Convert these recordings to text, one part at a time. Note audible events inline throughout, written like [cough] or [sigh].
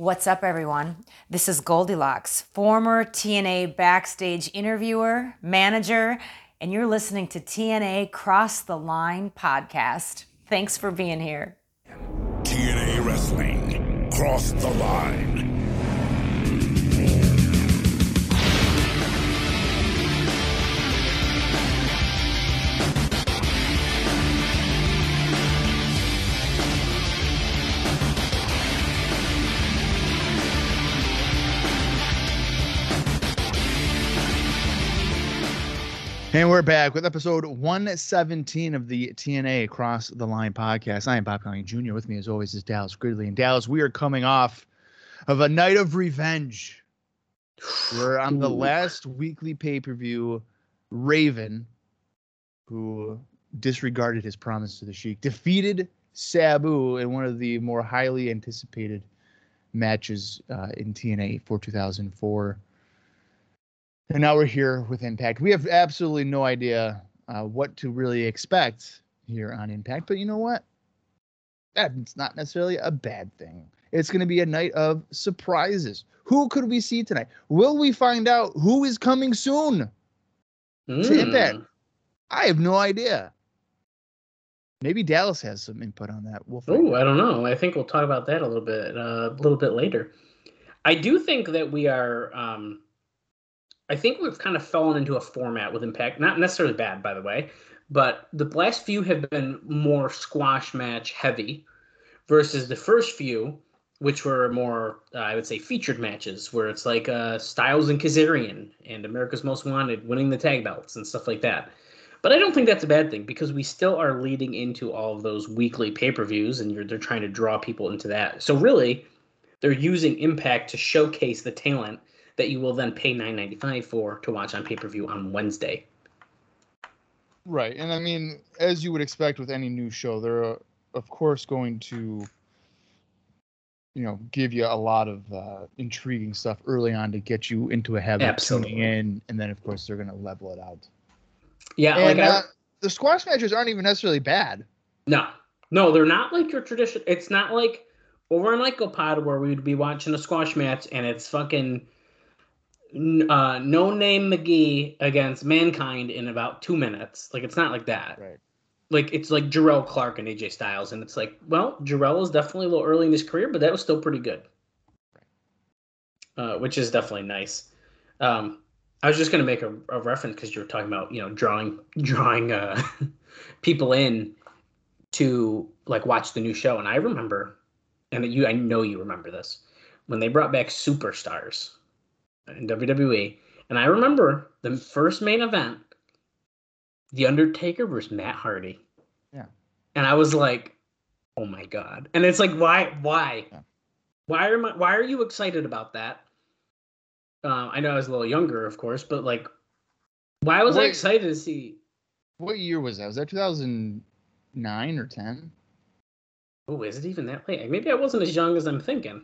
What's up, everyone? This is Goldylocks, former TNA backstage interviewer, manager, and you're listening to TNA Cross the Line podcast. Thanks for being here. TNA Wrestling, Cross the Line. And we're back with episode 117 of the TNA Across the Line podcast. I am Bob Conley Jr. With me, as always, is Dallas Gridley. And Dallas, we are coming off of a night of revenge. We're on the last weekly pay per view. Raven, who disregarded his promise to the Sheik, defeated Sabu in one of the more highly anticipated matches uh, in TNA for 2004. And now we're here with Impact. We have absolutely no idea uh, what to really expect here on Impact, but you know what? That's not necessarily a bad thing. It's going to be a night of surprises. Who could we see tonight? Will we find out who is coming soon Mm. to Impact? I have no idea. Maybe Dallas has some input on that. We'll Oh, I don't know. I think we'll talk about that a little bit uh, a little bit later. I do think that we are. Um, I think we've kind of fallen into a format with Impact. Not necessarily bad, by the way, but the last few have been more squash match heavy, versus the first few, which were more, uh, I would say, featured matches, where it's like uh, Styles and Kazarian and America's Most Wanted winning the tag belts and stuff like that. But I don't think that's a bad thing because we still are leading into all of those weekly pay per views, and they're trying to draw people into that. So really, they're using Impact to showcase the talent that you will then pay nine ninety five for to watch on pay per view on Wednesday. Right. And I mean, as you would expect with any new show, they're, uh, of course, going to, you know, give you a lot of uh, intriguing stuff early on to get you into a habit of tuning Absolutely. in. And then, of course, they're going to level it out. Yeah, and like I, uh, the squash matches aren't even necessarily bad. No, no, they're not like your tradition. It's not like over on Lycopod where we'd be watching a squash match and it's fucking uh, no name McGee against Mankind in about two minutes. Like it's not like that. Right. Like it's like Jerrelle Clark and AJ Styles, and it's like, well, Jarrell is definitely a little early in his career, but that was still pretty good. Uh, which is definitely nice. Um, I was just gonna make a, a reference because you were talking about you know drawing [laughs] drawing uh, [laughs] people in to like watch the new show, and I remember, and you I know you remember this when they brought back superstars in WWE, and I remember the first main event, The Undertaker versus Matt Hardy. Yeah. and I was like, oh my god, and it's like why why Yeah. why am I, why are you excited about that? Uh, I know I was a little younger, of course, but like, why was I excited to see? What year was that? Was that 2009 or 10? Oh, is it even that late? Maybe I wasn't as young as I'm thinking.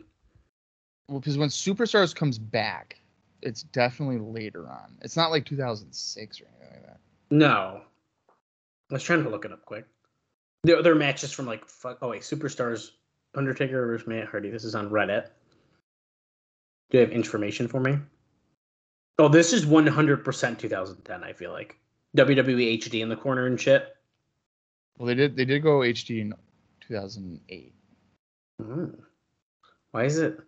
Well, because when Superstars comes back, it's definitely later on. It's not like 2006 or anything like that. No, I was trying to look it up quick. There, there are matches from like fuck. Oh wait, Superstars, Undertaker versus Matt Hardy. This is on Reddit. Do you have information for me? Oh, this is 100% 2010. I feel like WWE HD in the corner and shit. Well, they did they did go HD in 2008. Mm. Why is it?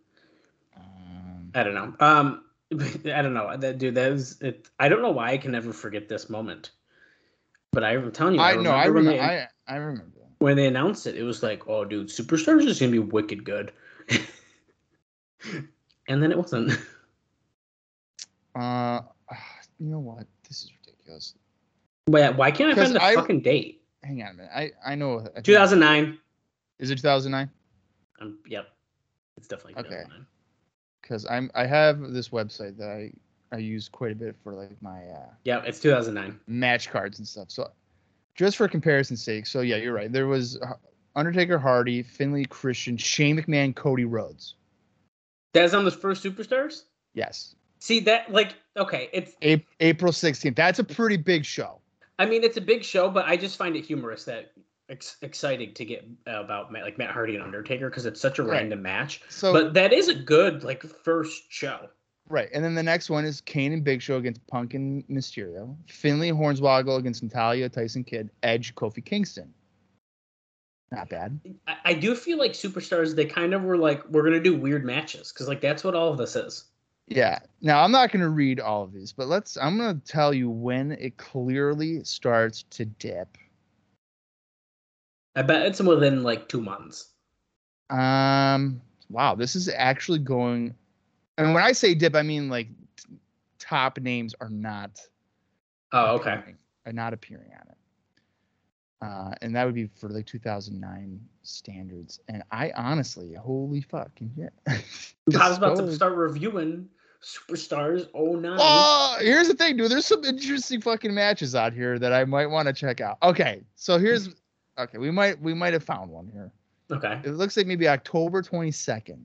Um, I don't know. Um, [laughs] I don't know. That dude, that is it. I don't know why I can never forget this moment. But I, am telling you, I know. I remember when they- I I remember. when they announced it, it was like, oh, dude, Superstars is gonna be wicked good. [laughs] and then it wasn't. Uh, [sighs] you know what? This is ridiculous. But why can't I find the I- fucking date? Hang on a minute. I I know. I 2009. Is it 2009? Um, yep, it's definitely Okay. 2009. Because I'm I have this website that I I use quite a bit for like my uh, Yeah, it's 2009. match cards and stuff. So just for comparison's sake, so yeah, you're right. There was Undertaker, Hardy, Finlay, Christian, Shane McMahon, Cody Rhodes. That's on the first Superstars. Yes. See that, like, okay, it's. April 16th. That's a pretty big show. I mean, it's a big show, but I just find it humorous that ex- excited to get uh, about Matt, like Matt Hardy and Undertaker because it's such a Right. random match. So but that is a good like first show. right, and then the next one is Kane and Big Show against Punk and Mysterio. Finlay Hornswoggle against Natalya, Tyson Kidd, Edge, Kofi Kingston. Not bad. I, I do feel like superstars they kind of were like we're gonna do weird matches because like that's what all of this is. Yeah. Now I'm not going to read all of these, but let's. I'm going to tell you when it clearly starts to dip. I bet it's within like two months. Um. Wow, this is actually going. And when I say dip, I mean like t- top names are not. Oh, okay. Are not appearing on it. Uh, and that would be for like 2009 standards. And I honestly, holy fucking shit. [laughs] I was about to start reviewing Superstars 09. Oh, here's the thing, dude. There's some interesting fucking matches out here that I might want to check out. Okay, so here's okay. We might we might have found one here. Okay. It looks like maybe October 22nd.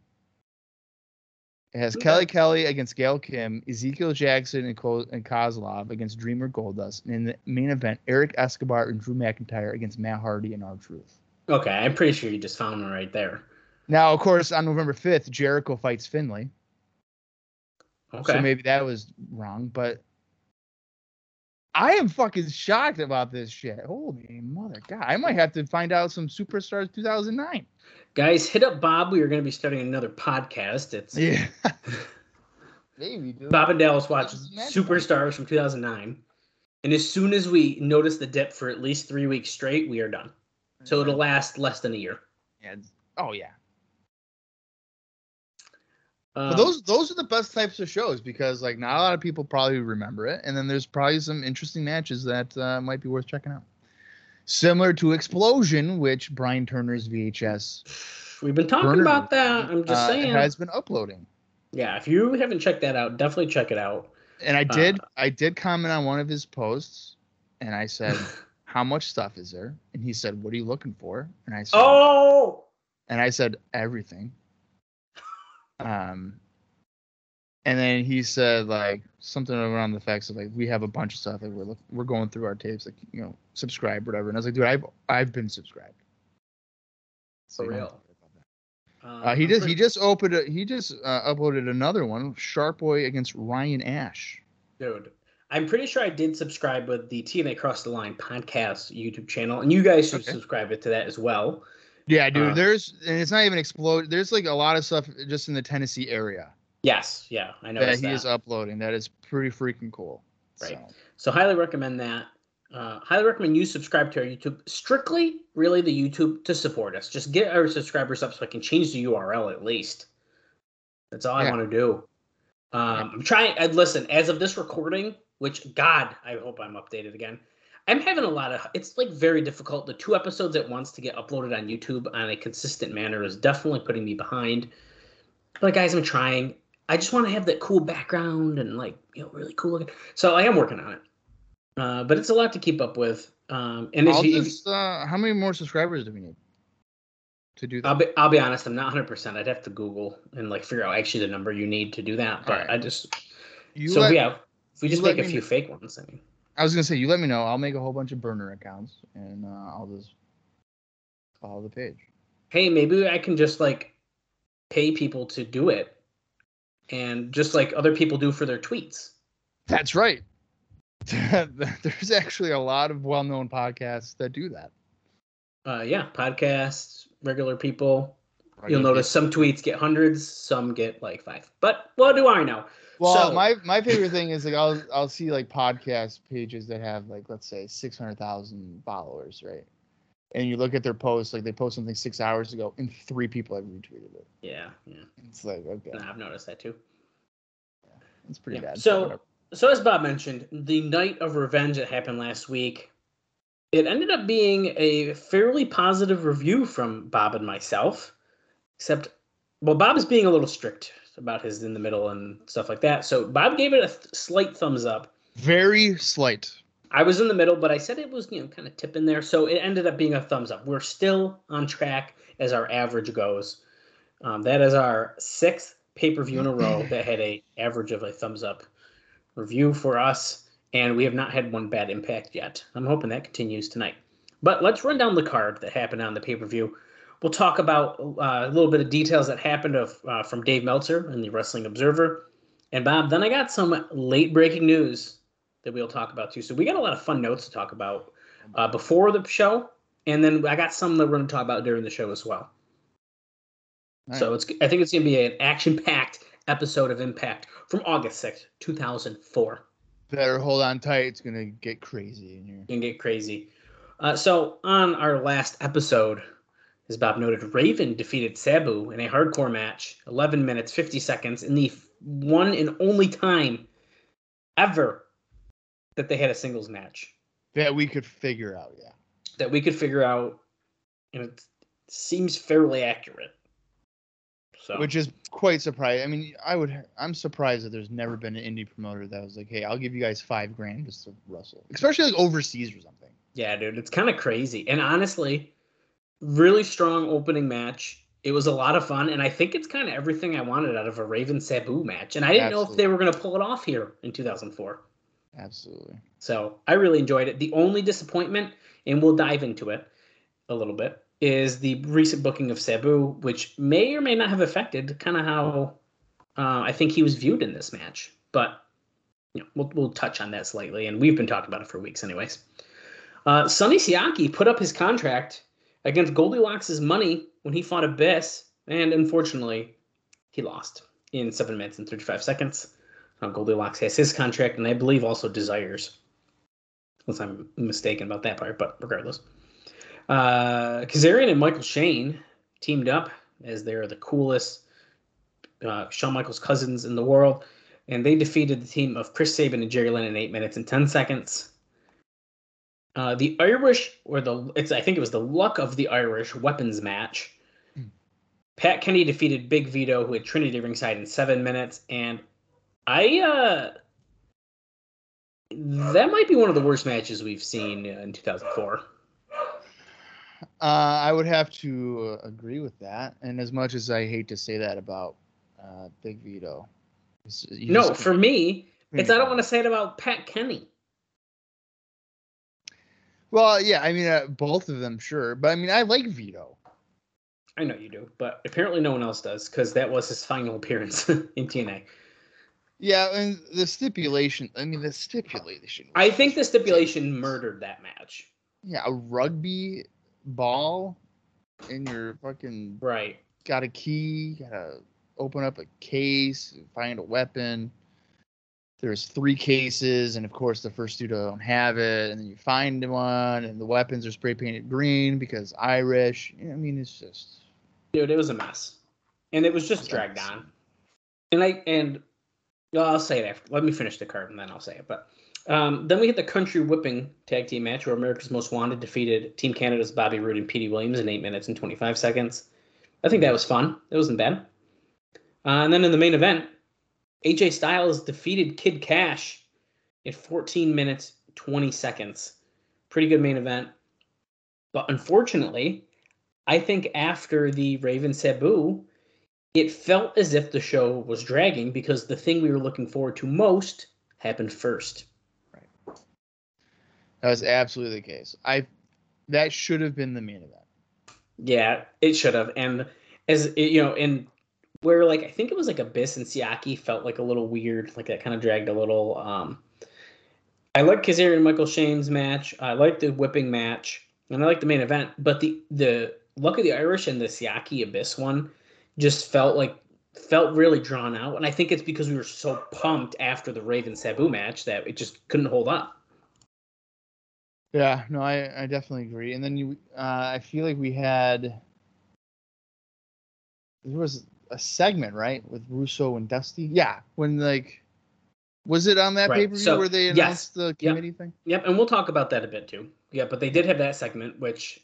It has Okay. Kelly Kelly against Gail Kim, Ezekiel Jackson and, Ko- and Kozlov against Dreamer Goldust, and in the main event, Eric Escobar and Drew McIntyre against Matt Hardy and R Truth. Okay. I'm pretty sure you just found one right there. Now, of course, on November 5th, Jericho fights Finlay. Okay. So maybe that was wrong, but I am fucking shocked about this shit. Holy mother god. I might have to find out some superstars 2009. Guys, hit up Bob. We are going to be starting another podcast. It's Yeah. [laughs] maybe, dude. Bob and Dallas watch This is magical. Superstars from 2009. And as soon as we notice the dip for at least three weeks straight, we are done. So it'll last less than a year. Yeah, Oh yeah. Um, But those those are the best types of shows because like not a lot of people probably remember it, and then there's probably some interesting matches that uh, might be worth checking out. Similar to Explosion, which Brian Turner's VHS we've been talking Burner, about that. I'm just uh, saying. has been uploading. yeah, if you haven't checked that out, definitely check it out. And I did Uh, I did comment on one of his posts, and I said, [laughs] "How much stuff is there?" And he said, "What are you looking for?" And I said, oh, and I said everything. Um, and then he said like something around the facts of like we have a bunch of stuff like we're look, we're going through our tapes like you know subscribe whatever and I was like dude I've I've been subscribed. For you real? have to worry about that. Um, Uh, he I'm just pretty- he just opened a, he just uh, uploaded another one Sharp Boy against Ryan Ash. dude. I'm pretty sure I did subscribe with the TNA Cross the Line podcast YouTube channel, and you guys should Okay. subscribe it to that as well. Yeah, dude. Uh, there's and it's not even explode. There's like a lot of stuff just in the Tennessee area Yes, yeah, I know that he that. is uploading. That is pretty freaking cool. Right. So, So highly recommend that. Uh, highly recommend you subscribe to our YouTube. Strictly, really, the YouTube to support us. Just get our subscribers up so I can change the URL at least. That's all I want to do. Um, I'm trying. And listen, as of this recording, which God, I hope I'm updated again. I'm having a lot of. It's like very difficult. The two episodes at once to get uploaded on YouTube on a consistent manner is definitely putting me behind. But guys, I'm trying. I just want to have that cool background and like you know really cool looking. So I am working on it. Uh, but it's a lot to keep up with. Um, and as I'll you, just, uh, how many more subscribers do we need to do that? I'll be I'll be honest, I'm not 100. percent I'd have to Google and like figure out actually the number you need to do that. But Alright. I just you so let, yeah, if we just make a few kn- fake ones. I mean, I was gonna say you let me know. I'll make a whole bunch of burner accounts and uh, I'll just follow the page. hey, maybe I can just like pay people to do it, and just like other people do for their tweets. That's right. [laughs] There's actually a lot of well-known podcasts that do that. Uh, yeah, podcasts, regular people. You'll notice some tweets get hundreds, some get like five. But what do I know? Well, So- my my favorite thing is like I'll I'll see like podcast pages that have like let's say six hundred thousand followers, right? And you look at their posts, like they post something six hours ago, and three people have retweeted it. Yeah, yeah. It's like okay, I've noticed that too. Yeah, it's pretty Yeah. bad. So- So as Bob mentioned, the night of revenge that happened last week, it ended up being a fairly positive review from Bob and myself. Except, well, Bob is being a little strict about his in the middle and stuff like that. So Bob gave it a th- slight thumbs up. very slight. I was in the middle, but I said it was you know kind of tipping there, so it ended up being a thumbs up. We're still on track as our average goes. Um, that is our sixth pay per view in a row [laughs] that had a average of a thumbs up review for us, and we have not had one bad impact yet. I'm hoping that continues tonight. But let's run down the card that happened on the pay per view. We'll talk about uh, a little bit of details that happened of, uh, from Dave Meltzer and the Wrestling Observer. And Bob, then I got some late breaking news that we'll talk about too. So we got a lot of fun notes to talk about uh, before the show, and then I got some that we're going to talk about during the show as well. All So it's I think it's going to be an action packed episode of Impact from August sixth, two thousand four. better hold on tight. It's gonna get crazy in here. and get crazy. Uh, so on our last episode, as Bob noted, Raven defeated Sabu in a hardcore match, 11 minutes 50 seconds, in the one and only time ever that they had a singles match That we could figure out. Yeah. that we could figure out, and it seems fairly accurate. So Which is quite surprising. I mean, I would. I'm surprised that there's never been an indie promoter that was like, "Hey, I'll give you guys five grand just to wrestle," especially like overseas or something. Yeah, dude, it's kind of crazy. And honestly, really strong opening match. It was a lot of fun, and I think it's kind of everything I wanted out of a Raven Sabu match. And I didn't know if they were going to pull it off here in 2004. Absolutely. So I really enjoyed it. The only disappointment, and we'll dive into it a little bit, is the recent booking of Sabu, which may or may not have affected kind of how uh, I think he was viewed in this match. But you know, we'll, we'll touch on that slightly, and we've been talking about it for weeks, anyways. Uh, Sonny Siaki put up his contract against Goldylocks' money when he fought Abyss, and unfortunately, he lost in seven minutes and 35 seconds. Uh, Goldylocks has his contract, and I believe also Desires. Unless I'm mistaken about that part, but regardless. Uh, Kazarian and Michael Shane teamed up as they're the coolest uh, Shawn Michaels cousins in the world, and they defeated the team of Chris Sabin and Jerry Lynn in eight minutes and 10 seconds. Uh, the Irish, or the it's I think it was the Luck of the Irish weapons match. Hmm. Pat Kenny defeated Big Vito, who had Trinity ringside in seven minutes, and I uh that might be one of the worst matches we've seen in 2004. Uh, I would have to agree with that. And as much as I hate to say that about uh, Big Vito, No, for me, it's I don't want to say it about Pat Kenny. Well, yeah, I mean, uh, both of them, sure, but I mean, I like Vito. I know you do, but apparently no one else does because that was his final appearance [laughs] in TNA. Yeah, and the stipulation. I mean, the stipulation. I think the stipulation murdered that match. Yeah, a rugby ball in your fucking Right. got a key, gotta open up a case, find a weapon. There's three cases, and of course the first two don't have it, and then you find one, and the weapons are spray painted green because Irish. I mean, it's just Dude, it was a mess. And it was just dragged mess. on. And I and well, I'll say it after. Let me finish the card and then I'll say it. But um, then we hit the country whipping tag team match where America's Most Wanted defeated Team Canada's Bobby Roode and Petey Williams in eight minutes and 25 seconds. I think that was fun. It wasn't bad. Uh, and then in the main event, AJ Styles defeated Kid Cash in 14 minutes 20 seconds. Pretty good main event. But unfortunately, I think after the Raven Sabu, it felt as if the show was dragging because the thing we were looking forward to most happened first. Right. that was absolutely the case. I that should have been the main event. Yeah, it should have. And as you know, and where like I think it was like Abyss and Siaki felt like a little weird, like that kind of dragged a little. Um I like Kazarian and Michael Shane's match. I like the whipping match, and I like the main event. But the the Luck of the Irish and the Siaki Abyss one just felt like felt really drawn out, and I think it's because we were so pumped after the Raven Sabu match that it just couldn't hold up. Yeah, no, I, I definitely agree. And then you, uh, I feel like we had there was a segment right with Russo and Dusty. Yeah, when like was it on that Right, pay per view so, where they yes, announced the yep. committee thing? Yep, and we'll talk about that a bit too. Yeah, but they did have that segment, which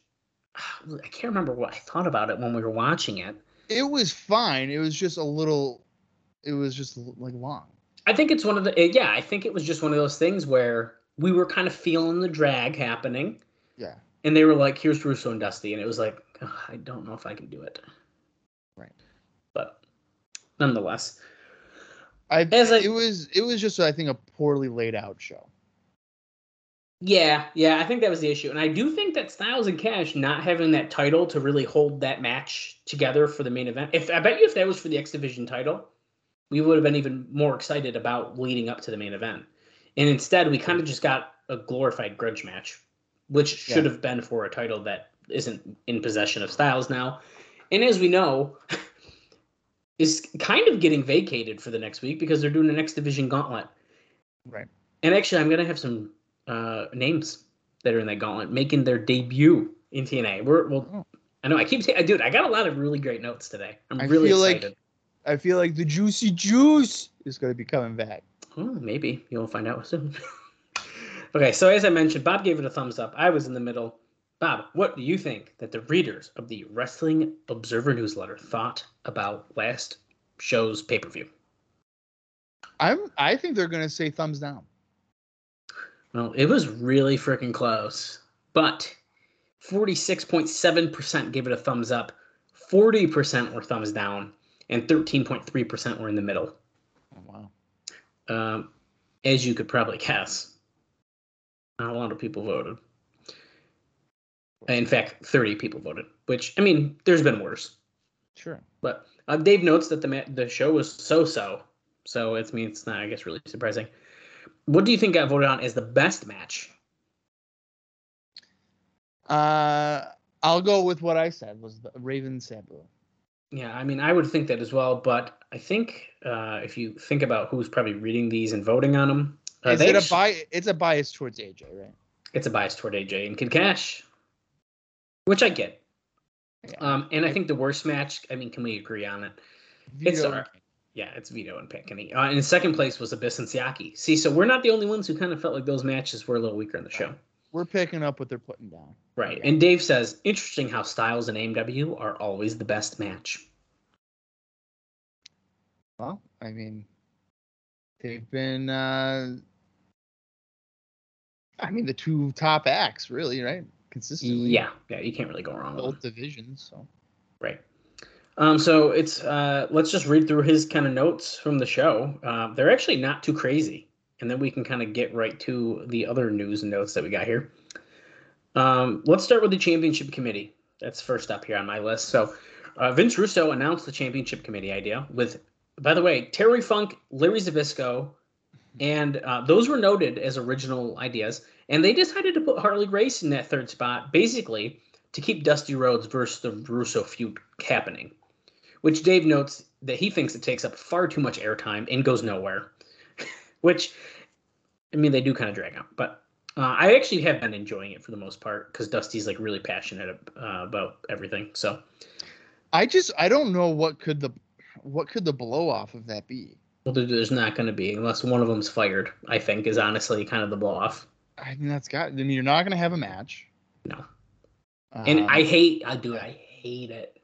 I can't remember what I thought about it when we were watching it. It was fine. It was just a little. It was just like long. I think it's one of the yeah. I think it was just one of those things where we were kind of feeling the drag happening, Yeah. and they were like, "Here's Russo and Dusty," and it was like, "Ugh, I don't know if I can do it. Right. But nonetheless, I, As I- it was it was just I think a poorly laid out show. Yeah, yeah, I think that was the issue, and I do think that Styles and Cash not having that title to really hold that match together for the main event. If I bet you if that was for the X Division title, we would have been even more excited about leading up to the main event. And instead, we kind of just got a glorified grudge match, which should Yeah. have been for a title that isn't in possession of Styles now. And as we know, [laughs] is kind of getting vacated for the next week because they're doing the next Division gauntlet. Right. And actually, I'm gonna have some uh, names that are in that gauntlet making their debut in TNA. We're well, Oh. I know I keep saying, dude, I got a lot of really great notes today. I'm I really feel like- excited. I feel like the juicy juice is going to be coming back. Oh, maybe you'll find out soon. [laughs] okay, so as I mentioned, Bob gave it a thumbs up. I was in the middle. Bob, what do you think that the readers of the Wrestling Observer newsletter thought about last show's pay per view? I'm. I think they're going to say thumbs down. Well, it was really freaking close, but 46.7% gave it a thumbs up, 40% were thumbs down, and 13.3% were in the middle. Oh, wow. Um, as you could probably guess, not a lot of people voted. In fact, 30 people voted, which, I mean, there's been worse. Sure. But uh, Dave notes that the ma- the show was so so, so it's I mean it's not I guess really surprising. What do you think got voted on as the best match? Uh, I'll go with what I said was the Raven Sabu. Yeah, I mean I would think that as well, but I think uh, if you think about who's probably reading these and voting on them, uh, Is they it a actu- bi- It's a bias towards AJ, right? it's a bias toward AJ and Kid Cash, which I get. Yeah. Um, and I think the worst match. I mean, can we agree on it? It's Vito all and right. Yeah, it's Vito and Pickney. Uh, in second place was Abyss and Siaki. See, so we're not the only ones who kind of felt like those matches were a little weaker in the show. We're picking up what they're putting down. Right. Okay. And Dave says, interesting how Styles and AMW are always the best match. Well, I mean, they've been. uh I mean, the two top acts, really, right? Consistently. Yeah, yeah, you can't really go wrong with. Both divisions. So. Right. Um, so it's uh, let's just read through his kind of notes from the show. Uh, they're actually not too crazy, and then we can kind of get right to the other news and notes that we got here. Um, let's start with the championship committee. That's first up here on my list. So uh, Vince Russo announced the championship committee idea with, by the way, Terry Funk, Larry Zbyszko, and uh, those were noted as original ideas. And they decided to put Harley Race in that third spot, basically to keep Dusty Rhodes versus the Russo feud happening, which Dave notes that he thinks it takes up far too much airtime and goes nowhere. [laughs] which, I mean, they do kind of drag out, but uh, I actually have been enjoying it for the most part because Dusty's like really passionate uh, about everything. So, I just I don't know what could the what could the blow off of that be. Well, there's not going to be unless one of them's fired. I think is honestly kind of the blow off. I mean, that's got. I mean, you're not going to have a match. No. And Um, I hate, I do, I hate it.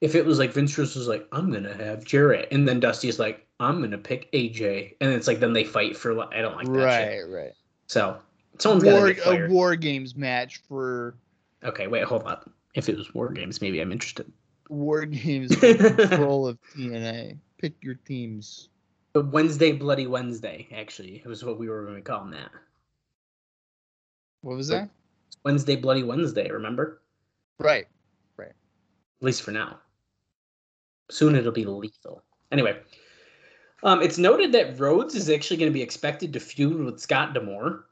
If it was like Vince Russo was like, I'm gonna have Jarrett, and then Dusty's like, I'm gonna pick AJ, and it's like then they fight for. I don't like that shit. right, right. So someone's got War, a war games match for Okay, wait, hold up. If it was War Games, maybe I'm interested. war games [laughs] control of TNA. Pick your teams. But Wednesday, Bloody Wednesday, actually, It was what we were going to call them that. What was that? Wednesday, Bloody Wednesday. Remember? Right, right. At least for now. Soon it'll be lethal. Anyway, um, it's noted that Rhodes is actually going to be expected to feud with Scott D'Amore,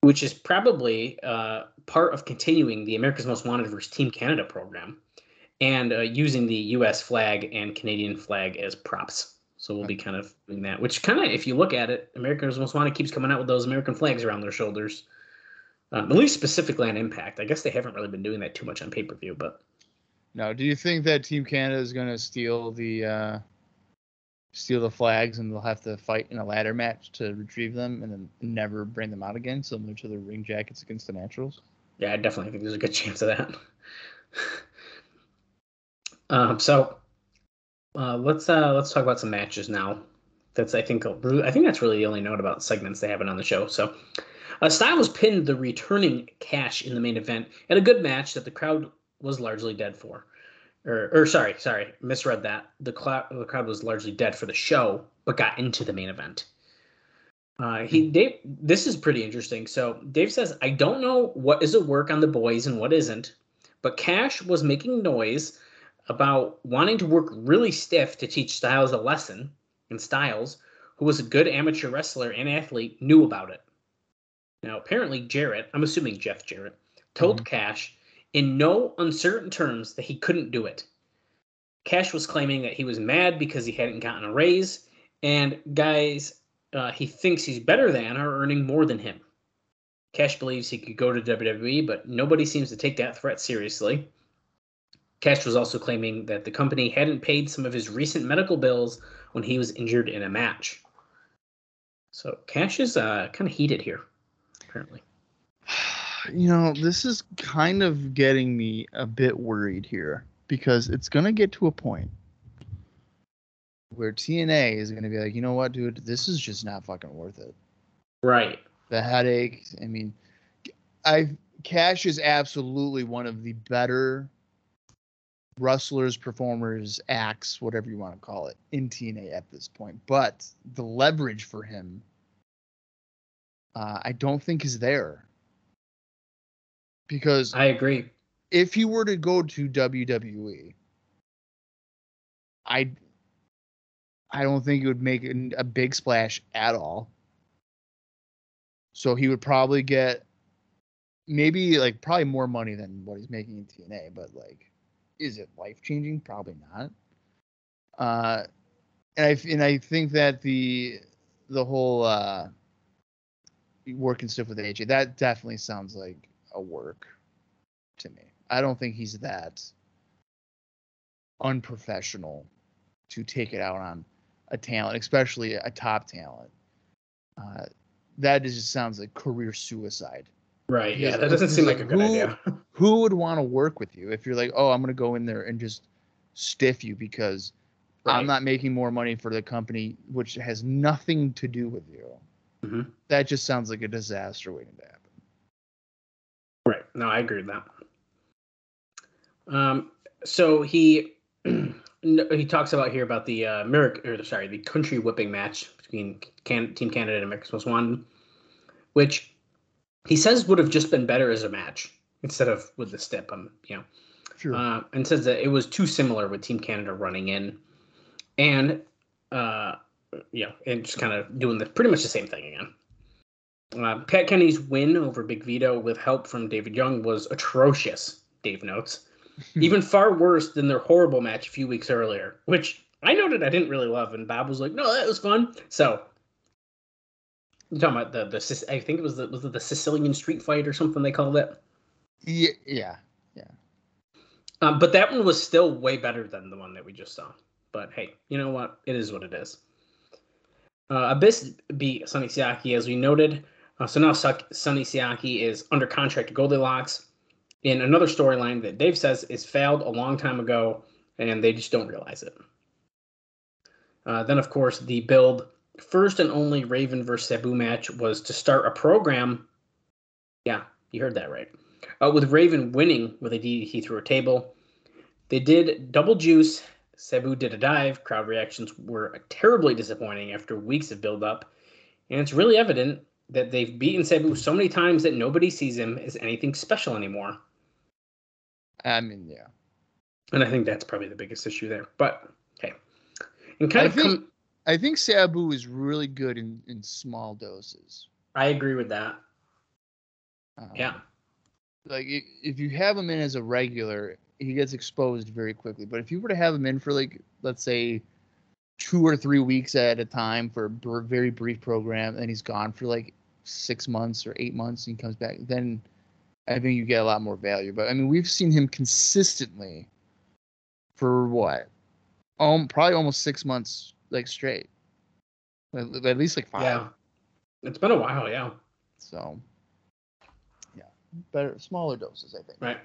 which is probably uh, part of continuing the America's Most Wanted versus Team Canada program and uh, using the U.S. flag and Canadian flag as props. So we'll be kind of doing that, which kind of, if you look at it, America's Most Wanted keeps coming out with those American flags around their shoulders. Um, at least specifically on Impact. I guess they haven't really been doing that too much on pay per view, but Now, do you think that Team Canada is going to steal the uh, steal the flags and they'll have to fight in a ladder match to retrieve them and then never bring them out again, similar to the ring jackets against the Naturals? Yeah, I definitely think there's a good [laughs] chance of that. [laughs] um, so uh, let's uh, let's talk about some matches now. That's I think I think that's really the only note about segments they haven't on the show. So uh, Styles pinned the returning Cash in the main event at a good match that the crowd was largely dead for. Or, or sorry, sorry, misread that. The, clou- the crowd was largely dead for the show, but got into the main event. Uh, he Dave. This is pretty interesting. So Dave says, "I don't know what is a work on the boys and what isn't, but Cash was making noise about wanting to work really stiff to teach Styles a lesson, and Styles, who was a good amateur wrestler and athlete, knew about it. Now, apparently, Jarrett, I'm assuming Jeff Jarrett, told Mhm. Cash in no uncertain terms that he couldn't do it. Cash was claiming that he was mad because he hadn't gotten a raise, and guys uh, he thinks he's better than are earning more than him. Cash believes he could go to WWE, but nobody seems to take that threat seriously. Cash was also claiming that the company hadn't paid some of his recent medical bills when he was injured in a match. So Cash is uh, kind of heated here, apparently. [sighs] You know, this is kind of getting me a bit worried here because it's going to get to a point where TNA is going to be like, you know what, dude, this is just not fucking worth it. Right. The headache. I mean, I Cash is absolutely one of the better wrestlers, performers, acts, whatever you want to call it, in TNA at this point. But the leverage for him, uh, I don't think is there. Because I agree. if he were to go to WWE, I I don't think it would make a big splash at all. So he would probably get maybe like probably more money than what he's making in TNA, but like is it life changing? Probably not. Uh and I and I think that the the whole uh working stuff with AJ that definitely sounds like a work to me. I don't think he's that unprofessional to take it out on a talent, especially a top talent. Uh, that just sounds like career suicide. Right. Yeah, that doesn't seem like, like a good who- idea. [laughs] Who would want to work with you if you're like, oh, I'm going to go in there and just stiff you because Right. I'm not making more money for the company, which has nothing to do with you. Mhm. That just sounds like a disaster waiting to happen. Right. No, I agree with that. Um, so he [clears throat] he talks about here about the uh, American, or sorry, the country whipping match between Can- Team Canada and America's Most Wanted, which he says would have just been better as a match instead of with the stip. Um, you know, Sure. uh, and says that it was too similar with Team Canada running in, and uh, yeah, and just kind of doing the pretty much the same thing again. Uh, Pat Kenny's win over Big Vito with help from David Young was atrocious. Dave notes, [laughs] even far worse than their horrible match a few weeks earlier, which I noted I didn't really love, and Bob was like, "No, that was fun." So. You're talking about the the I think it was the was it the Sicilian street fight or something they called it. yeah, yeah. Um, but that one was still way better than the one that we just saw. But hey, you know what? It is what it is. Uh, Abyss beat Sonny Siaki, as we noted. Uh, so now Sonny Siaki is under contract to Goldylocks in another storyline that Dave says is failed a long time ago, and they just don't realize it. Uh, then, of course, the build first and only Raven versus Sabu match was to start a program. Yeah, you heard that right. Uh, with Raven winning with a DDT through a table. They did double juice. Sabu did a dive. Crowd reactions were terribly disappointing after weeks of build up. And it's really evident that they've beaten Sabu so many times that nobody sees him as anything special anymore. I mean, yeah. And I think that's probably the biggest issue there. But hey. And kind I of think- I think Sabu is really good in, in small doses. I agree with that. Um, Yeah. Like if you have him in as a regular, he gets exposed very quickly. But if you were to have him in for like, let's say, two or three weeks at a time for a br- very brief program, and he's gone for like six months or eight months, and he comes back, then I think you get a lot more value. But I mean, we've seen him consistently for what, um, probably almost six months like straight, at, at least like five. Yeah. It's been a while, yeah. So, yeah, better smaller doses, I think. Right.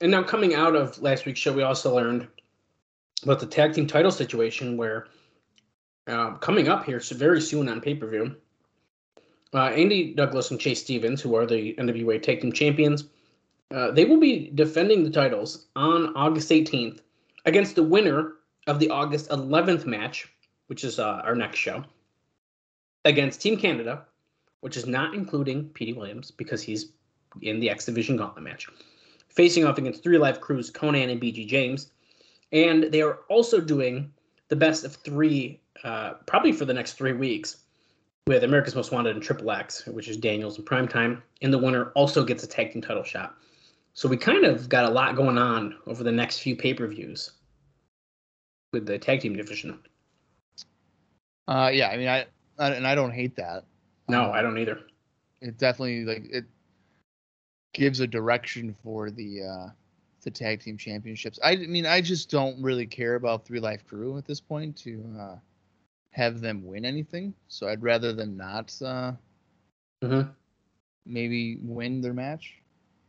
And now coming out of last week's show, we also learned about the tag team title situation where uh, coming up here so very soon on pay per view, uh, Andy Douglas and Chase Stevens, who are the NWA Tag Team Champions, uh, they will be defending the titles on August 18th against the winner of the August 11th match, which is uh, our next show. against Team Canada, which is not including Petey Williams because he's in the X Division Gauntlet match, facing off against Three Live Crews, Konnan and BG James. And they are also doing the best of three, uh, probably for the next three weeks, with America's Most Wanted and Triple X, which is Daniels and Primetime. And the winner also gets a tag team title shot. So we kind of got a lot going on over the next few pay per views with the tag team division. Uh, yeah, I mean, I, I and I don't hate that. No, Um, I don't either. It definitely like it gives a direction for the uh the tag team championships. I mean, I just don't really care about Three Life Crew at this point to uh have them win anything. So I'd rather them not uh Mhm. maybe win their match.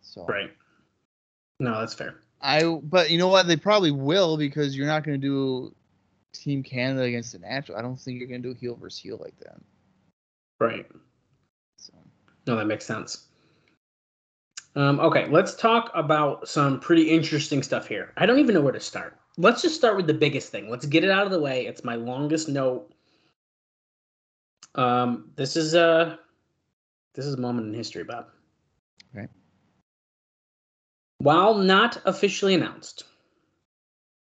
So Right. No, that's fair. I but you know what? They probably will because you're not going to do Team Canada against the natural. I don't think you're going to do heel versus heel like that. Right. So No, that makes sense. Um, okay, let's talk about some pretty interesting stuff here. I don't even know where to start. Let's just start with the biggest thing. Let's get it out of the way. It's my longest note. Um, this is a this is a moment in history, Bob. While not officially announced,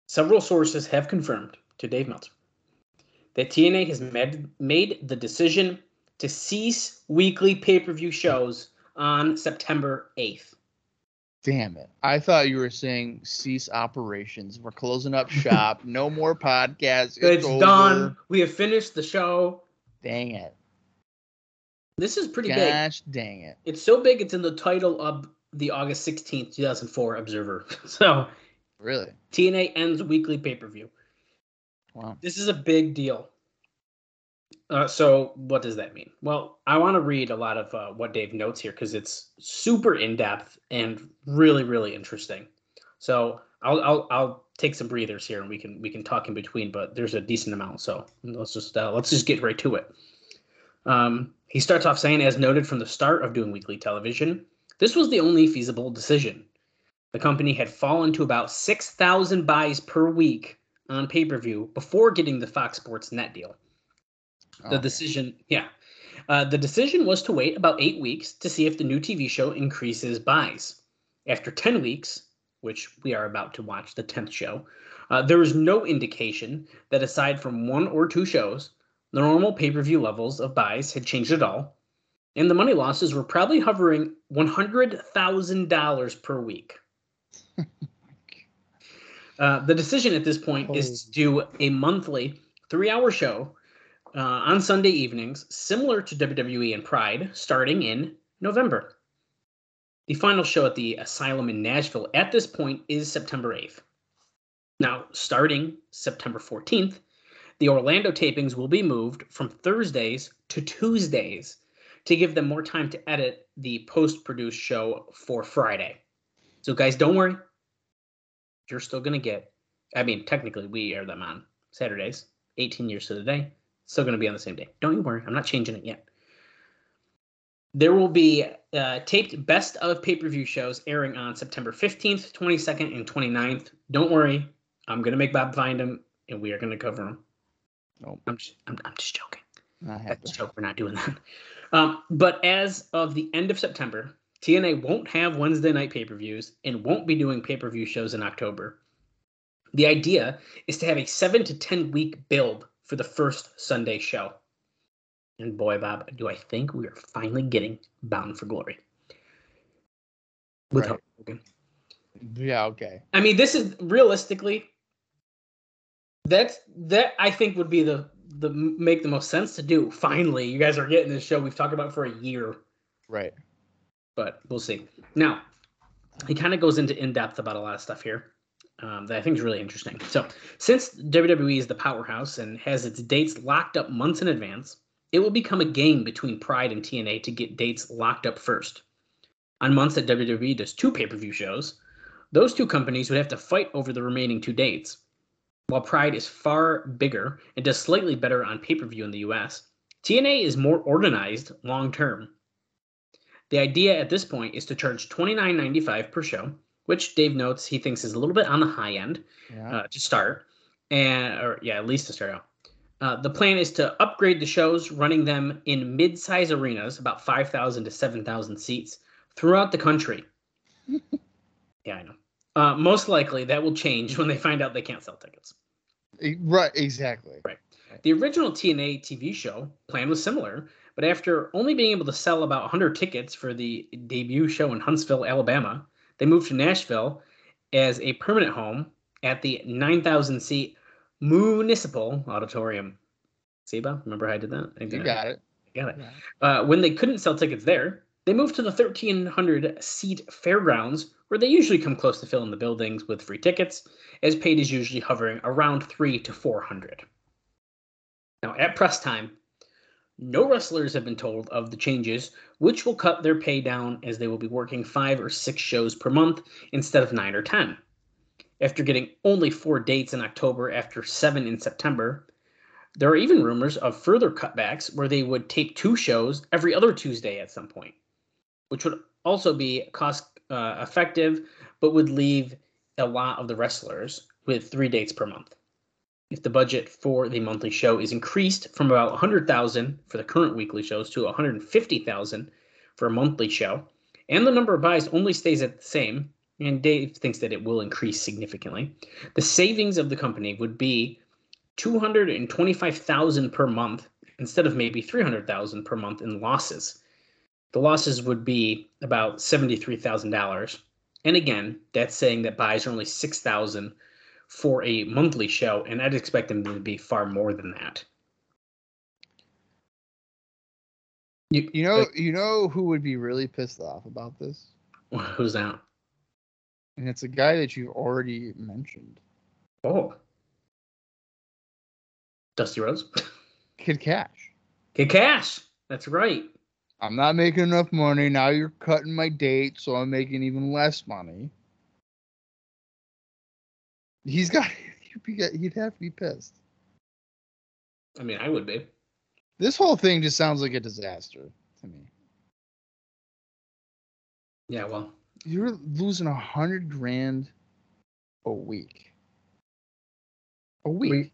several sources have confirmed to Dave Meltzer that TNA has made, made the decision to cease weekly pay per view shows on September 8th. damn it! I thought you were saying cease operations. We're closing up [laughs] shop. no more podcasts. It's, over. done. We have finished the show. Dang it! This is pretty big. Gosh, dang it! It's so big, it's in the title of the August 16th, 2004 Observer. [laughs] So Really? TNA ends weekly pay per view. Wow. This is a big deal. Uh, so what does that mean? Well, I want to read a lot of uh, what Dave notes here because it's super in depth and really, really interesting. So I'll, I'll I'll take some breathers here and we can we can talk in between, but there's a decent amount. So let's just uh, let's just get right to it. Um, he starts off saying, as noted from the start of doing weekly television, this was the only feasible decision. The company had fallen to about 6,000 buys per week on pay per view before getting the Fox Sports net deal. The Oh, decision, yeah. Uh, the decision was to wait about eight weeks to see if the new TV show increases buys. After 10 weeks, which we are about to watch the 10th show, uh, there was no indication that aside from one or two shows, the normal pay per view levels of buys had changed at all, and the money losses were probably hovering $100,000 per week. [laughs] Uh, the decision at this point is to do a monthly three hour show uh, on Sunday evenings, similar to WWE and Pride, starting in November. The final show at the Asylum in Nashville at this point is September 8th. Now, starting September 14th, the Orlando tapings will be moved from Thursdays to Tuesdays to give them more time to edit the post produced show for Friday. So, guys, don't worry you're still going to get, I mean, technically we air them on Saturdays, 18 years to the day, still going to be on the same day. Don't you worry, I'm not changing it yet. There will be uh, taped best of pay per view shows airing on September 15th, 22nd, and 29th. Don't worry, I'm going to make Bob find them and we are going to cover them. Nope. I'm just, I'm, I'm just joking. I a to. joke. We're not doing that. Um, but as of the end of September, TNA won't have Wednesday night pay per views and won't be doing pay per view shows in October. The idea is to have a seven to 10 week build for the first Sunday show. And boy, Bob, do I think we are finally getting Bound for Glory. With Right. Hogan. Yeah. Okay. I mean, this is realistically that's that I think would be the the make the most sense to do. Finally, you guys are getting this show we've talked about for a year, Right. but we'll see. Now, he kind of goes into in depth about a lot of stuff here um, that I think is really interesting. So, since WWE is the powerhouse and has its dates locked up months in advance, it will become a game between Pride and TNA to get dates locked up first. On months that WWE does two pay per view shows, those two companies would have to fight over the remaining two dates. While Pride is far bigger and does slightly better on pay per view in the US, TNA is more organized long term. The idea at this point is to charge $29.95 per show, which Dave notes he thinks is a little bit on the high end Yeah. uh, to start, and or yeah, at least to start out. Uh, the plan is to upgrade the shows, running them in mid-size arenas, about 5,000 to 7,000 seats, throughout the country. [laughs] yeah, I know. Uh, most likely, that will change when they find out they can't sell tickets. Right, exactly. Right. The original TNA TV show plan was similar, but after only being able to sell about 100 tickets for the debut show in Huntsville, Alabama, they moved to Nashville as a permanent home at the 9,000 seat Municipal Auditorium. Seba, remember how I did that? I You got it. i Got it. Yeah. Uh, when they couldn't sell tickets there, they moved to the 1,300 seat fairgrounds, where they usually come close to filling the buildings with free tickets, as paid is usually hovering around three to 400. Now, at press time, no wrestlers have been told of the changes, which will cut their pay down as they will be working five or six shows per month instead of nine or 10. After getting only four dates in October after seven in September, there are even rumors of further cutbacks where they would tape two shows every other Tuesday at some point, which would also be cost uh, effective, but would leave a lot of the wrestlers with three dates per month. If the budget for the monthly show is increased from about 100,000 for the current weekly shows to 150,000 for a monthly show, and the number of buys only stays at the same, and Dave thinks that it will increase significantly, the savings of the company would be 225,000 per month instead of maybe 300,000 per month in losses. The losses would be about $73,000. And again, that's saying that buys are only 6,000 for a monthly show, and I'd expect them to be far more than that. You, You know, like, you know who would be really pissed off about this? [laughs] who's that? And it's a guy that you've already mentioned, Oh, Dusty Rhodes, [laughs] Kid Cash. Kid Cash. That's right. I'm not making enough money. Now you're cutting my date, so I'm making even less money. He's got [laughs] he'd, be, he'd have to be pissed. I mean, I would be. This whole thing just sounds like a disaster to me. Yeah, well, You're losing a hundred grand a week. A week. We-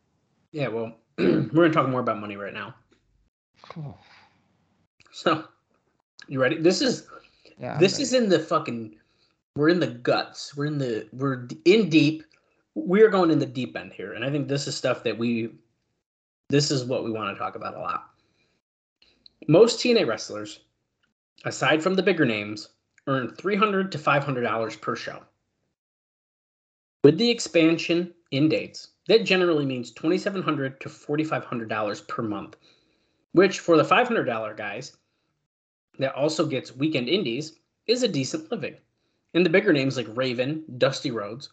yeah, well, [clears throat] we're gonna talk more about money right now. Oh, So, you ready? This is yeah, this is in the fucking. We're in the guts. We're in the. We're in deep. We are going in the deep end here, and I think this is stuff that we. This is what we want to talk about a lot. Most TNA wrestlers, aside from the bigger names, earn three hundred to five hundred dollars per show. With the expansion in dates, that generally means twenty seven hundred to forty five hundred dollars per month, which for the five hundred dollar guys that also gets weekend indies is a decent living. And the bigger names like Raven, Dusty Rhodes,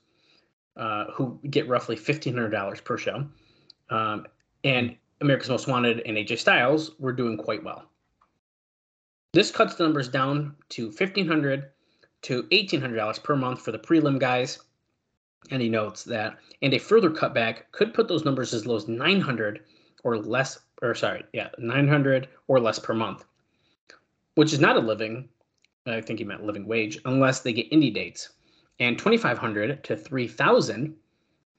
uh, who get roughly $1,500 per show, um, and America's Most Wanted and AJ Styles were doing quite well. This cuts the numbers down to $1,500 to $1,800 per month for the prelim guys. And he notes that, and a further cutback could put those numbers as low as 900 or less, or sorry, yeah, 900 or less per month which is not a living, I think he meant living wage, unless they get indie dates, and 2,500 to 3,000,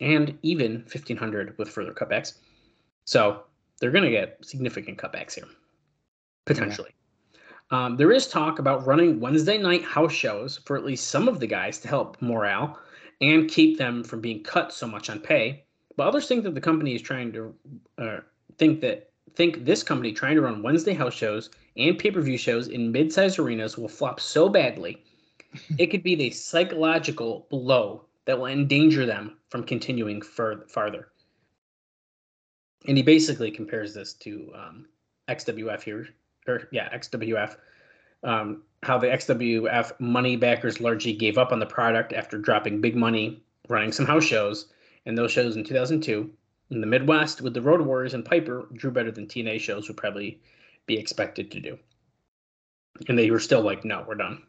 and even 1,500 with further cutbacks. So they're going to get significant cutbacks here, potentially. Um, there is talk about running Wednesday night house shows for at least some of the guys to help morale and keep them from being cut so much on pay. But others think that the company is trying to uh, think that think this company trying to run Wednesday house shows and pay-per-view shows in mid-sized arenas will flop so badly it could be the psychological blow that will endanger them from continuing fur- farther. And he basically compares this to um, xwf here or yeah xwf um, how the xwf money backers largely gave up on the product after dropping big money running some house shows and those shows in 2002 in the midwest with the road warriors and piper drew better than tna shows would probably be expected to do. And they were still like, no, we're done.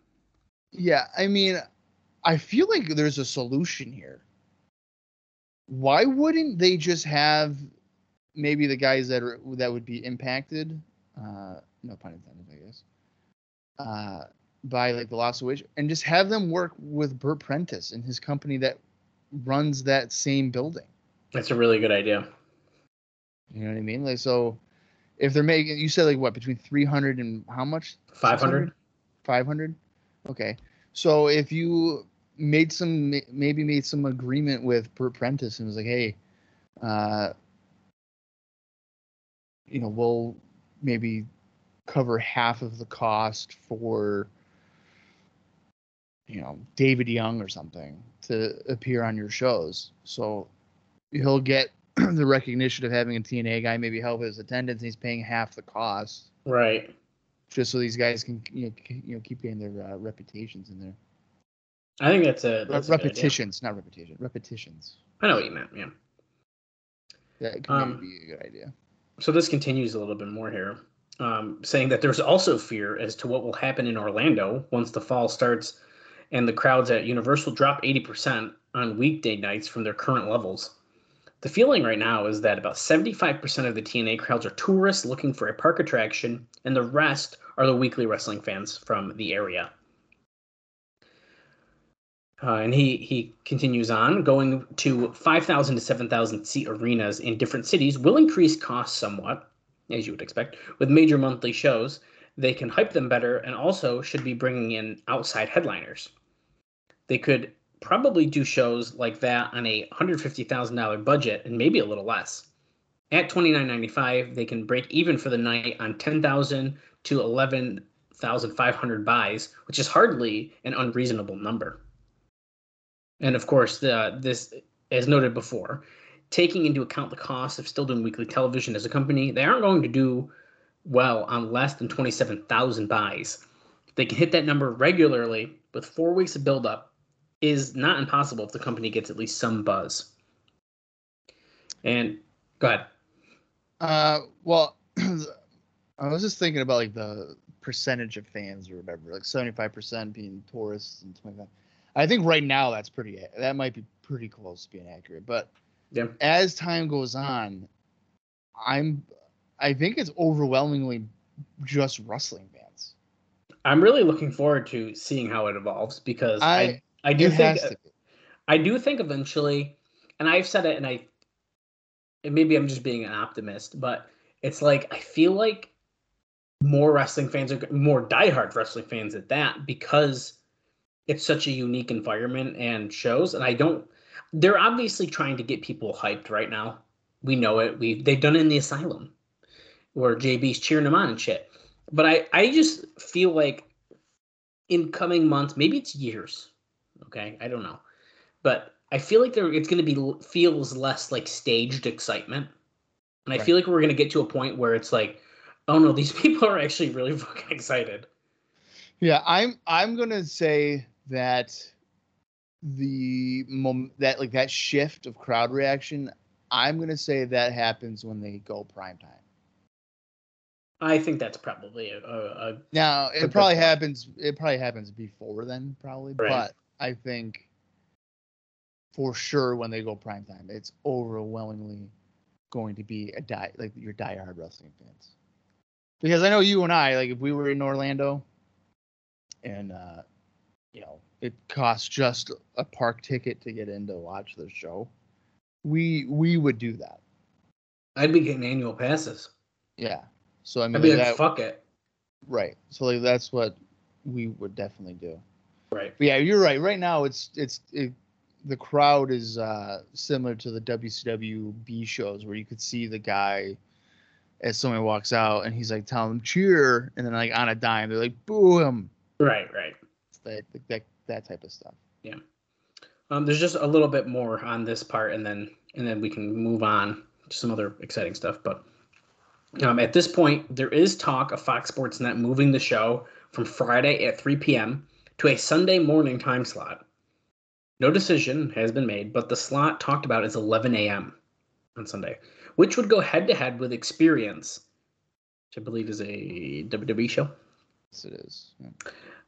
Yeah, I mean, I feel like there's a solution here. Why wouldn't they just have maybe the guys that are that would be impacted, uh, no pun intended, I guess, uh, by like the loss of wage, and just have them work with Bert Prentice and his company that runs that same building. That's a really good idea. You know what I mean? Like so, if they're making, you said like what between three hundred and how much? 500. 500 okay so if you made some maybe made some agreement with Per- Prentice and was like hey uh you know we'll maybe cover half of the cost for you know David Young or something to appear on your shows so he'll get [clears throat] the recognition of having a TNA guy maybe help his attendance he's paying half the cost Right. just so these guys can you know, you know keep getting their uh, reputations in there. I think that's a that's a good idea. repetitions, not repetition. Repetitions. I know what you meant. Yeah. That can Um, be a good idea. So this continues a little bit more here, um, saying that there's also fear as to what will happen in Orlando once the fall starts, and the crowds at Universal drop 80% on weekday nights from their current levels. The feeling right now is that about 75% of the TNA crowds are tourists looking for a park attraction, and the rest are the weekly wrestling fans from the area. Uh, and he he continues on, going to 5,000 to 7,000 seat arenas in different cities will increase costs somewhat, as you would expect. With major monthly shows, they can hype them better and also should be bringing in outside headliners. They could probably do shows like that on a $150,000 budget and maybe a little less. At $29.95, they can break even for the night on 10,000 to 11,500 buys, which is hardly an unreasonable number. And of course, the, this, as noted before, taking into account the cost of still doing weekly television as a company, they aren't going to do well on less than 27,000 buys. They can hit that number regularly with four weeks of buildup, is not impossible if the company gets at least some buzz. And go ahead. Uh, well, [clears throat] I was just thinking about like the percentage of fans or whatever, like seventy-five percent being tourists and twenty-five. I think right now that's pretty. That might be pretty close to being accurate, but Yeah. as time goes on, I'm. I think it's overwhelmingly just wrestling fans. I'm really looking forward to seeing how it evolves because I I- I, do it think has to be. I do think eventually, and I've said it, and I, and maybe I'm just being an optimist, but it's like I feel like more wrestling fans are more diehard wrestling fans at that because it's such a unique environment and shows, and I don't. They're obviously trying to get people hyped right now. We know it. We they've done it in the asylum, where JB's cheering them on and shit. But I I just feel like in coming months, maybe it's years. Okay, I don't know but I feel like there it's going to be feels less like staged excitement, and I Right. feel like we're going to get to a point where it's like, oh no, these [laughs] people are actually really fucking excited. Yeah, I'm I'm gonna say that the mom that like that shift of crowd reaction, I'm gonna say that happens when they go prime time. I think that's probably a, a, a Now it probably happens. It probably happens before then, probably. Right. But I think for sure when they go prime time, it's overwhelmingly going to be a die like your diehard wrestling fans. Because I know you and I, like if we were in Orlando, and uh, you know it costs just a park ticket to get in to watch the show, we we would do that. I'd be getting annual passes. Yeah. So I mean I'd be like that, fuck it. right. So like that's what we would definitely do. Right. But yeah, you're right. Right now, it's it's it, the crowd is uh, similar to the WCW B shows where you could see the guy as someone walks out and he's like telling them cheer, and then like on a dime they're like boo him. Right. Right. It's that that that type of stuff. Um, there's just a little bit more on this part, and then and then we can move on to some other exciting stuff. But um, at this point, there is talk of Fox Sports Net moving the show from Friday at 3 p.m. to a Sunday morning time slot. No decision has been made, but the slot talked about is 11 a.m. on Sunday, which would go head to head with Experience, which I believe is a WWE show. Yes, it is. Yeah.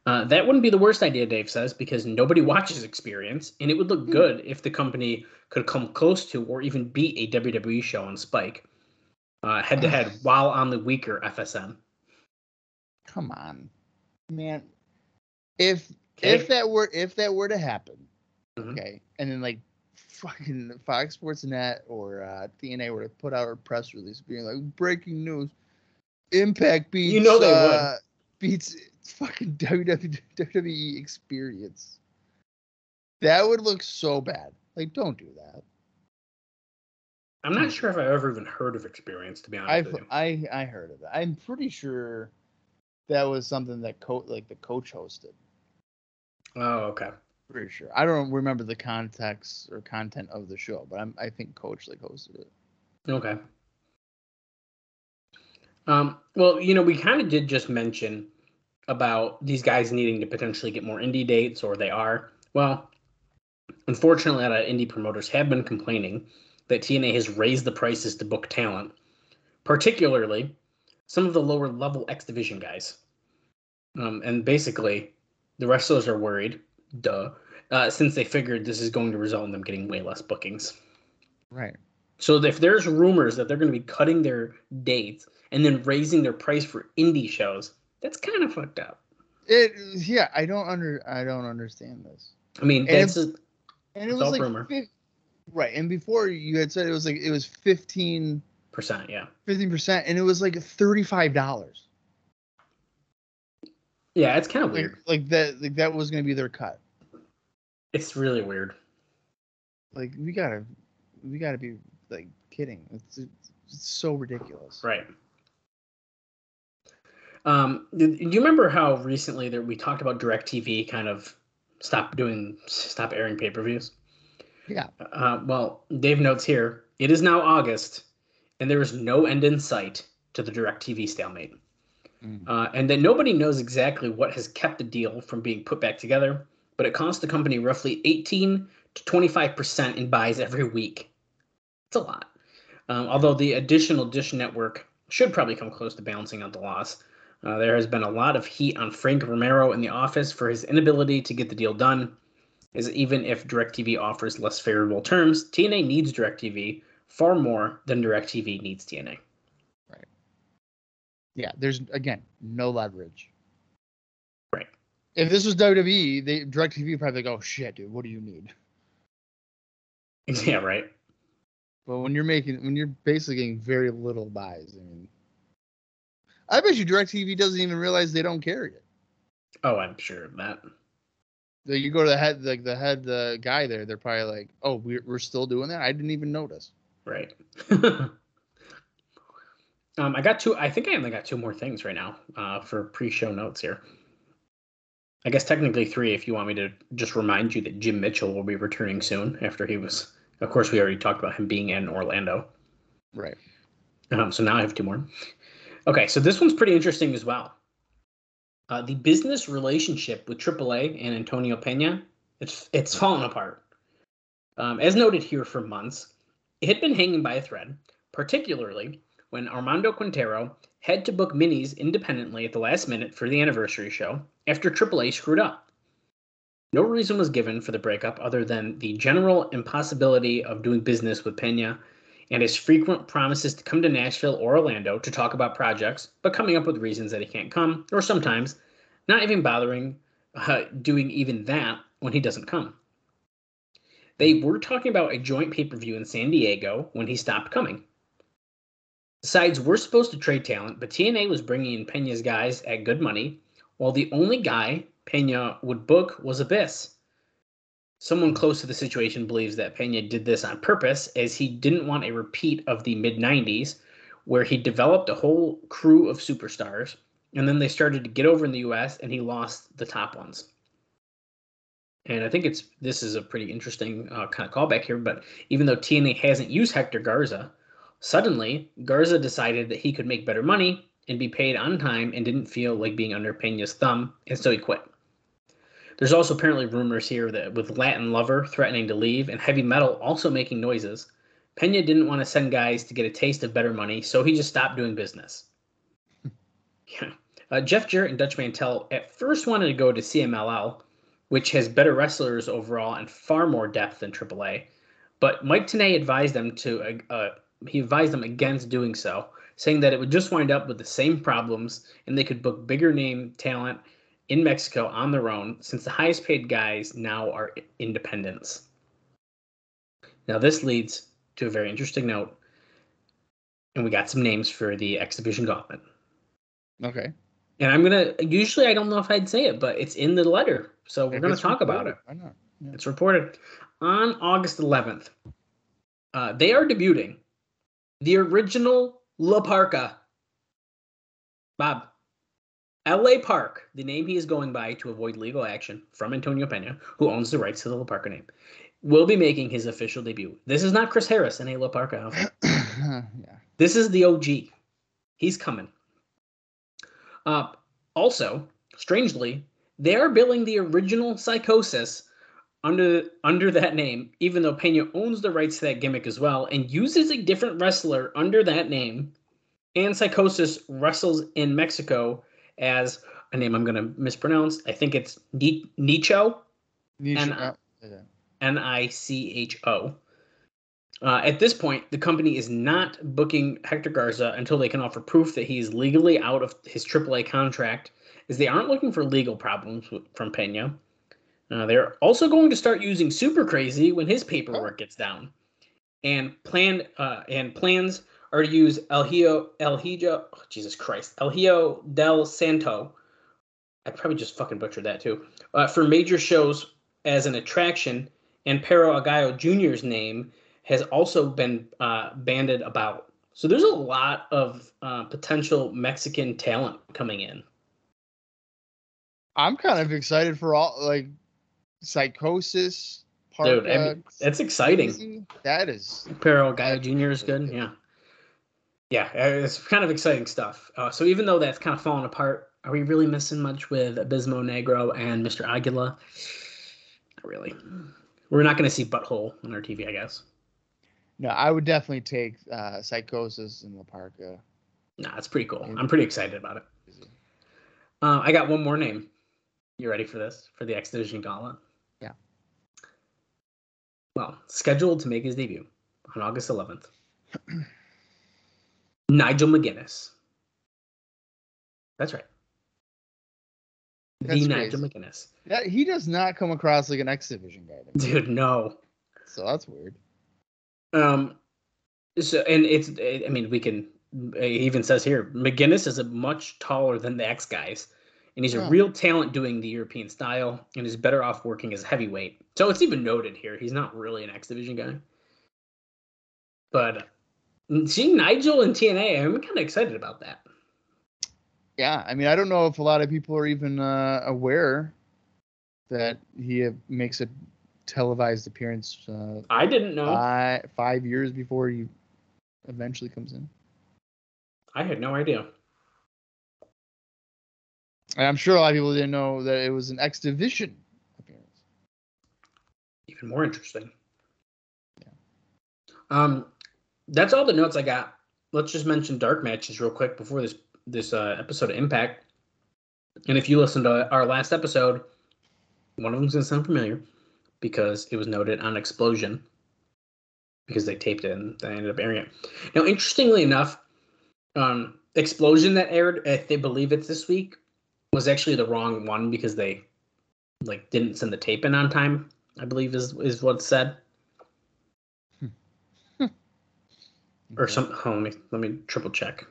Uh, that wouldn't be the worst idea, Dave says, because nobody watches Experience, and it would look good if the company could come close to or even beat a WWE show on Spike, head to head, [sighs] while on the weaker FSN. Come on, man. If Okay. if that were if that were to happen, Mhm. okay, and then like fucking Fox Sports Net or uh, TNA were to put out a press release being like breaking news, Impact beats You know they would. uh, beats fucking WWE, WWE experience. That would look so bad. Like, don't do that. I'm not sure if I've ever even heard of experience, to be honest you. I I heard of it. I'm pretty sure that was something that coach like the coach hosted. Oh, okay. Pretty sure. I don't remember the context or content of the show, but I'm I think coach like hosted it. Okay. Um, well, you know, we kind of did just mention about these guys needing to potentially get more indie dates, or they are. Well, unfortunately, a lot of indie promoters have been complaining that TNA has raised the prices to book talent, particularly some of the lower level X Division guys. Um, and basically, the wrestlers are worried, duh, uh, since they figured this is going to result in them getting way less bookings. Right. So if there's rumors that they're going to be cutting their dates and then raising their price for indie shows, that's kind of fucked up. It yeah, I don't under I don't understand this. I mean, And that's a, And it was like rumor. right. And before you had said it was like it was 15 percent, yeah, fifteen percent, and it was like $35. Yeah. It's kind of weird. like that like that was going to be their cut. It's really weird. Like we got to we got to be like kidding. It's, it's it's so ridiculous. Right. Um, do do you remember how recently that we talked about DirecTV kind of stop doing stop airing pay per views? Yeah. Uh, well, Dave notes here it is now August, and there is no end in sight to the DirecTV stalemate. Mm. Uh, and that nobody knows exactly what has kept the deal from being put back together, but it costs the company roughly 18 to 25% in buys every week. It's a lot. Um, although the additional Dish Network should probably come close to balancing out the loss. Uh, there has been a lot of heat on Frank Romero in the office for his inability to get the deal done. As even if DirecTV offers less favorable terms, TNA needs DirecTV far more than DirecTV needs TNA. Yeah, there's again no leverage. Right. If this was WWE, they DirecTV would probably go, "Oh shit, dude, what do you need?" [laughs] yeah, right. But when you're making, when you're basically getting very little buys, I mean, I bet you DirecTV doesn't even realize they don't carry it. Oh, I'm sure of that. Like you go to the head, like the head, the guy there, they're probably like, "Oh, we're we're still doing that. I didn't even notice." Right. [laughs] um, I got two. I think I only got two more things right now uh, for pre-show notes here. I guess technically three, if you want me to just remind you that Jim Mitchell will be returning soon after he was. Of course, we already talked about him being in Orlando. Right. Um, so now I have two more. Okay, so this one's pretty interesting as well. Uh, the business relationship with AAA and Antonio Pena, it's it's fallen apart. Um, as noted here for months, it had been hanging by a thread, particularly when Armando Quintero had to book minis independently at the last minute for the anniversary show after AAA screwed up. No reason was given for the breakup other than the general impossibility of doing business with Pena and his frequent promises to come to Nashville or Orlando to talk about projects, but coming up with reasons that he can't come, or sometimes not even bothering uh, doing even that when he doesn't come. They were talking about a joint pay per view in San Diego when he stopped coming. The we're supposed to trade talent, but TNA was bringing in Pena's guys at good money, while the only guy Pena would book was Abyss. Someone close to the situation believes that Pena did this on purpose as he didn't want a repeat of the mid 90s, where he developed a whole crew of superstars, and then they started to get over in the US and he lost the top ones. And I think it's this is a pretty interesting uh, kind of callback here. But even though TNA hasn't used Hector Garza, suddenly Garza decided that he could make better money and be paid on time and didn't feel like being under Pena's thumb, and so he quit. There's also apparently rumors here that with Latin Lover threatening to leave and Heavy Metal also making noises, Pena didn't want to send guys to get a taste of better money, so he just stopped doing business. [laughs] yeah. Uh, Jeff Jarrett and Dutch Mantell at first wanted to go to CMLL, which has better wrestlers overall and far more depth than AAA. But Mike Tenay advised them to uh, uh, he advised them against doing so, saying that it would just wind up with the same problems and they could book bigger name talent in Mexico on their own, since the highest paid guys now are independents. Now, this leads to a very interesting note, and we got some names for the exhibition Gauntlet. Okay. And I'm gonna. Usually, I don't know if I'd say it, but it's in the letter, so we're gonna it's talk about it. Why not? Yeah. It's reported on August 11th. Uh, they are debuting the original La Parca. Bob. LA Park, the name he is going by to avoid legal action from Antonio Pena, who owns the rights to the La Parca name, will be making his official debut. This is not Chris Harris in a La Parca outfit. [clears throat] yeah. This is the OG. He's coming. Uh, also, strangely, they are billing the original Psychosis under under that name, even though Pena owns the rights to that gimmick as well and uses a different wrestler under that name. And Psychosis wrestles in Mexico as a name I'm going to mispronounce. I think it's Ni- Nicho. Uh, N I C H O. Uh, at this point, the company is not booking Hector Garza until they can offer proof that he is legally out of his AAA contract, as they aren't looking for legal problems from Pena. Uh, they're also going to start using Super Crazy when his paperwork gets down, and plan uh, and plans are to use El Hijo El Hijo oh, Jesus Christ El Hijo del Santo. I probably just fucking butchered that too. Uh, for major shows as an attraction, and Perro Aguayo Jr.'s name has also been uh, banded about. So there's a lot of uh, potential Mexican talent coming in. I'm kind of excited for all like psychosis. Dude, I mean, that's exciting. Crazy. That is Perro Aguayo Jr. is good. Yeah. Yeah, uh, it's kind of exciting stuff. Uh, so even though that's kind of falling apart, are we really missing much with Abismo Negro and Mr. Aguila? Not really. We're not going to see Butthole on our TV, I guess. no. I would definitely take uh, psychosis in La Parka. Nah, it's pretty cool. I'm pretty excited about it. Uh, I got one more name. You ready for this? For the X Division Gauntlet? Well, scheduled to make his debut on August 11th. [clears throat] Nigel McGuinness. That's right. That's the Nigel. McGuinness. Yeah, he does not come across like an X Division guy. Dude, no. So that's weird. Um, so and it's I mean we can. It even says here McGuinness is a much taller than the X guys, and he's a real talent doing the European style, and is better off working as a heavyweight. So it's even noted here he's not really an X division guy. But seeing Nigel in TNA, I'm kind of excited about that. Yeah, I mean, I don't know if a lot of people are even uh, aware that he uh, makes a televised appearance uh, I didn't know. five, five years before he eventually comes in. I had no idea. And I'm sure a lot of people didn't know that it was an X Division appearance. Even more interesting. Yeah. Um, that's all the notes I got. Let's just mention dark matches real quick before this this uh, episode of Impact. And if you listen to our last episode, one of them's gonna sound familiar because it was noted on Explosion because they taped it and they ended up airing it. Now, interestingly enough, um, Explosion that aired, if they believe it's this week, was actually the wrong one because they like didn't send the tape in on time. I believe is is what's said. [laughs] or Okay. some. Oh, let me let me triple check.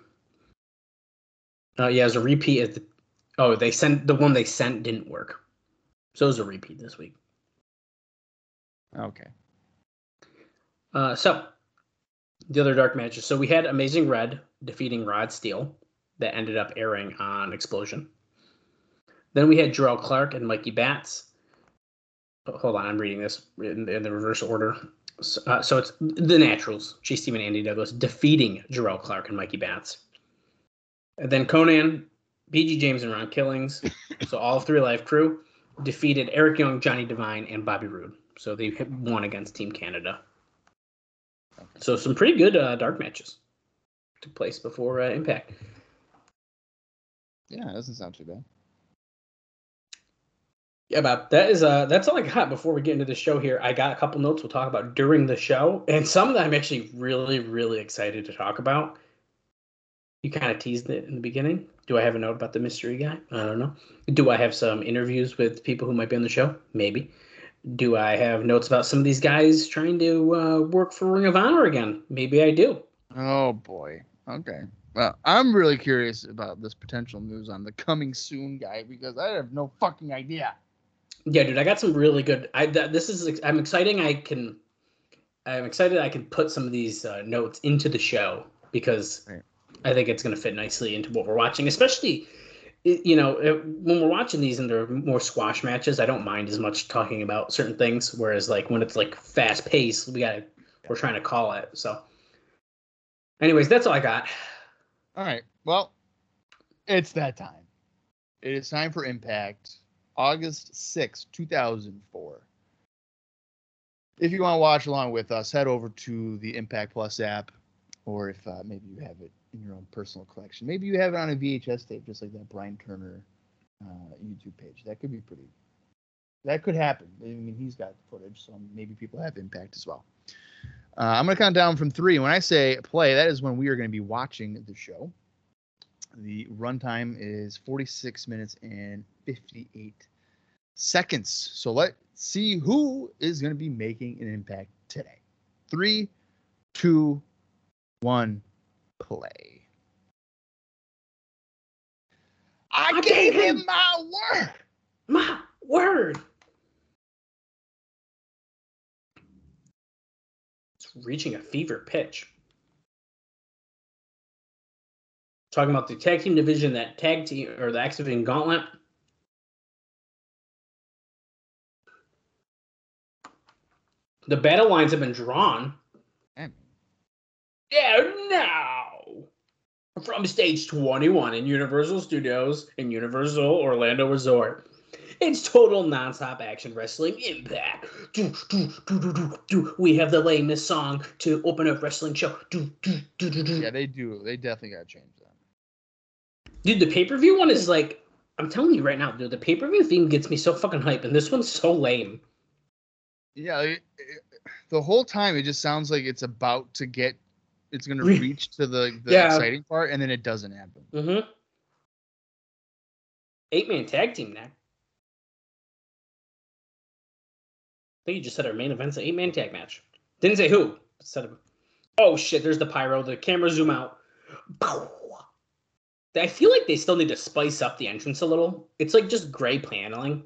Uh, yeah, was a repeat. At the, oh, they sent the one they sent didn't work, so it was a repeat this week. Okay. Uh, so the other dark matches. So we had Amazing Red defeating Rod Steele, that ended up airing on Explosion. Then we had Jerrelle Clark and Mikey Batts. Hold on, I'm reading this in, in the reverse order. So, uh, so it's the Naturals, Chase Stephen, Andy Douglas defeating Jerrelle Clark and Mikey Batts. And then Konnan, BG James, and Ron Killings, [laughs] so all three live crew, defeated Eric Young, Johnny Devine, and Bobby Roode. So they won against Team Canada. So some pretty good uh, dark matches took place before uh, Impact. Yeah, it doesn't sound too bad. About that is uh that's all I got before we get into the show here. I got a couple notes we'll talk about during the show, and some that I'm actually really, really excited to talk about. You kind of teased it in the beginning. Do I have a note about the mystery guy? I don't know. Do I have some interviews with people who might be on the show? Maybe. Do I have notes about some of these guys trying to uh, work for Ring of Honor again? Maybe I do. Oh boy. Okay. Well, I'm really curious about this potential news on the coming soon guy because I have no fucking idea. Yeah, dude, I got some really good. I th- this is I'm exciting. I can, I'm excited. I can put some of these uh, notes into the show because Right. I think it's going to fit nicely into what we're watching. Especially, you know, when we're watching these and they're more squash matches, I don't mind as much talking about certain things. Whereas, like when it's like fast paced, we got to we're trying to call it. So, anyways, that's all I got. All right. Well, it's that time. It is time for Impact, August 6, 2004. If you want to watch along with us, head over to the Impact Plus app, or if uh, maybe you have it in your own personal collection. Maybe you have it on a VHS tape, just like that Brian Turner uh, YouTube page. That could be pretty. That could happen. I mean, he's got the footage, so maybe people have Impact as well. Uh, I'm going to count down from three. When I say play, that is when we are going to be watching the show. The runtime is 46 minutes and 58 seconds. So let's see who is going to be making an impact today. Three, two, one, play. I, I gave gave him him- my word. My word. It's reaching a fever pitch. Talking about the tag team division, that tag team or the Activating Gauntlet. The battle lines have been drawn. Man, Yeah, now from stage 21 in Universal Studios in Universal Orlando Resort. It's total nonstop action wrestling impact. Do, do, do, do, do, do. We have the lamest song to open a wrestling show. Do, do, do, do, do. Yeah, they do. They definitely got to change that. Dude, the pay per view one is like, I'm telling you right now, dude, the pay per view theme gets me so fucking hype, and this one's so lame. Yeah, it, it- the whole time it just sounds like it's about to get, it's going [laughs] to reach to the, the Yeah. exciting part, and then it doesn't happen. Mm-hmm. Eight man tag team now. I think you just said our main event's an eight man tag match. Didn't say who. Said oh shit, there's the pyro. The camera zoom out. I feel like they still need to spice up the entrance a little. It's like just gray paneling.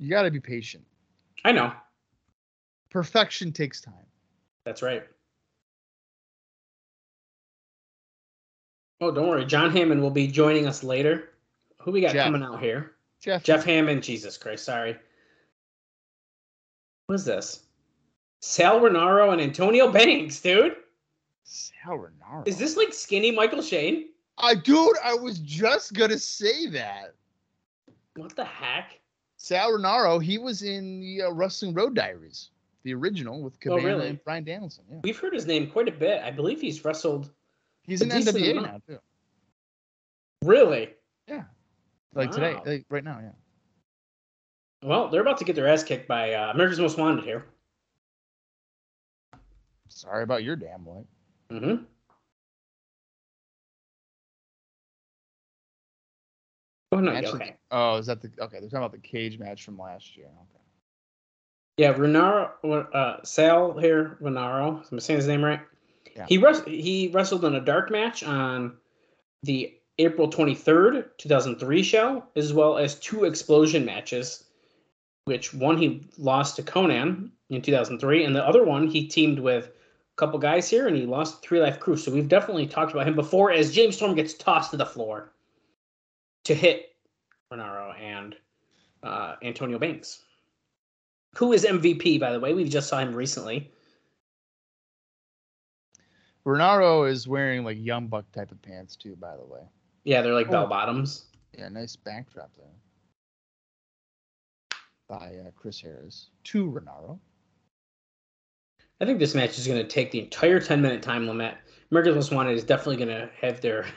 You got to be patient. I know. Perfection takes time. That's right. Oh, don't worry. John Hammond will be joining us later. Who we got Jeff. coming out here? Jeff, Jeff Hammond, Jesus Christ, sorry. What is this? Sal Rinauro and Antonio Banks, dude. Sal Rinauro. Is this like skinny Michael Shane? I dude, I was just gonna say that. What the heck? Sal Rinauro, he was in the uh, Wrestling Road Diaries, the original with Cabana Oh, really? and Bryan Danielson. Yeah, We've heard his name quite a bit. I believe he's wrestled. he's in NWA amount. now too. Really? Yeah. Like today, like right now. Yeah. Well, they're about to get their ass kicked by uh, America's Most Wanted here. Sorry about your damn life. Mm-hmm. Oh no! Actually, okay. Oh, is that the okay? They're talking about the cage match from last year. Okay. Yeah, Rinauro, uh, Sal here, Rinauro. Am I saying his name right? Yeah. He wres- he wrestled in a dark match on the April twenty third, two thousand three show, as well as two explosion matches. Which one he lost to Konnan in two thousand three, and the other one he teamed with a couple guys here, and he lost to Three Life Crew. So we've definitely talked about him before. As James Storm gets tossed to the floor to hit Rinauro and uh, Antonio Banks who is MVP, by the way. We just saw him recently. Rinauro is wearing like young buck type of pants too. By the way. Yeah, they're like Oh. bell bottoms. Yeah, nice backdrop there. By uh, Chris Harris to Rinauro. I think this match is going to take the entire 10 minute time limit. America's Most Wanted is definitely going to have their, [laughs]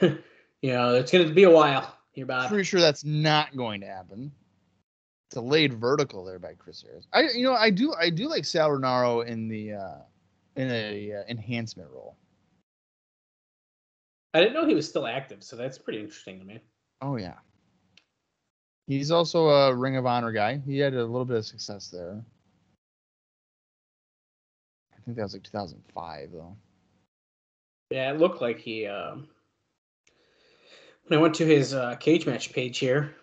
you know, it's going to be a while here, Bob. Pretty sure that's not going to happen. Delayed vertical there by Chris Harris. I you know I do I do like Sal Rinauro in the uh in a uh, enhancement role. I didn't know he was still active, so that's pretty interesting to me. Oh yeah. He's also a Ring of Honor guy. He had a little bit of success there. I think that was like 2005 though. Yeah, it looked like he. Um, when I went to his uh, cage match page here,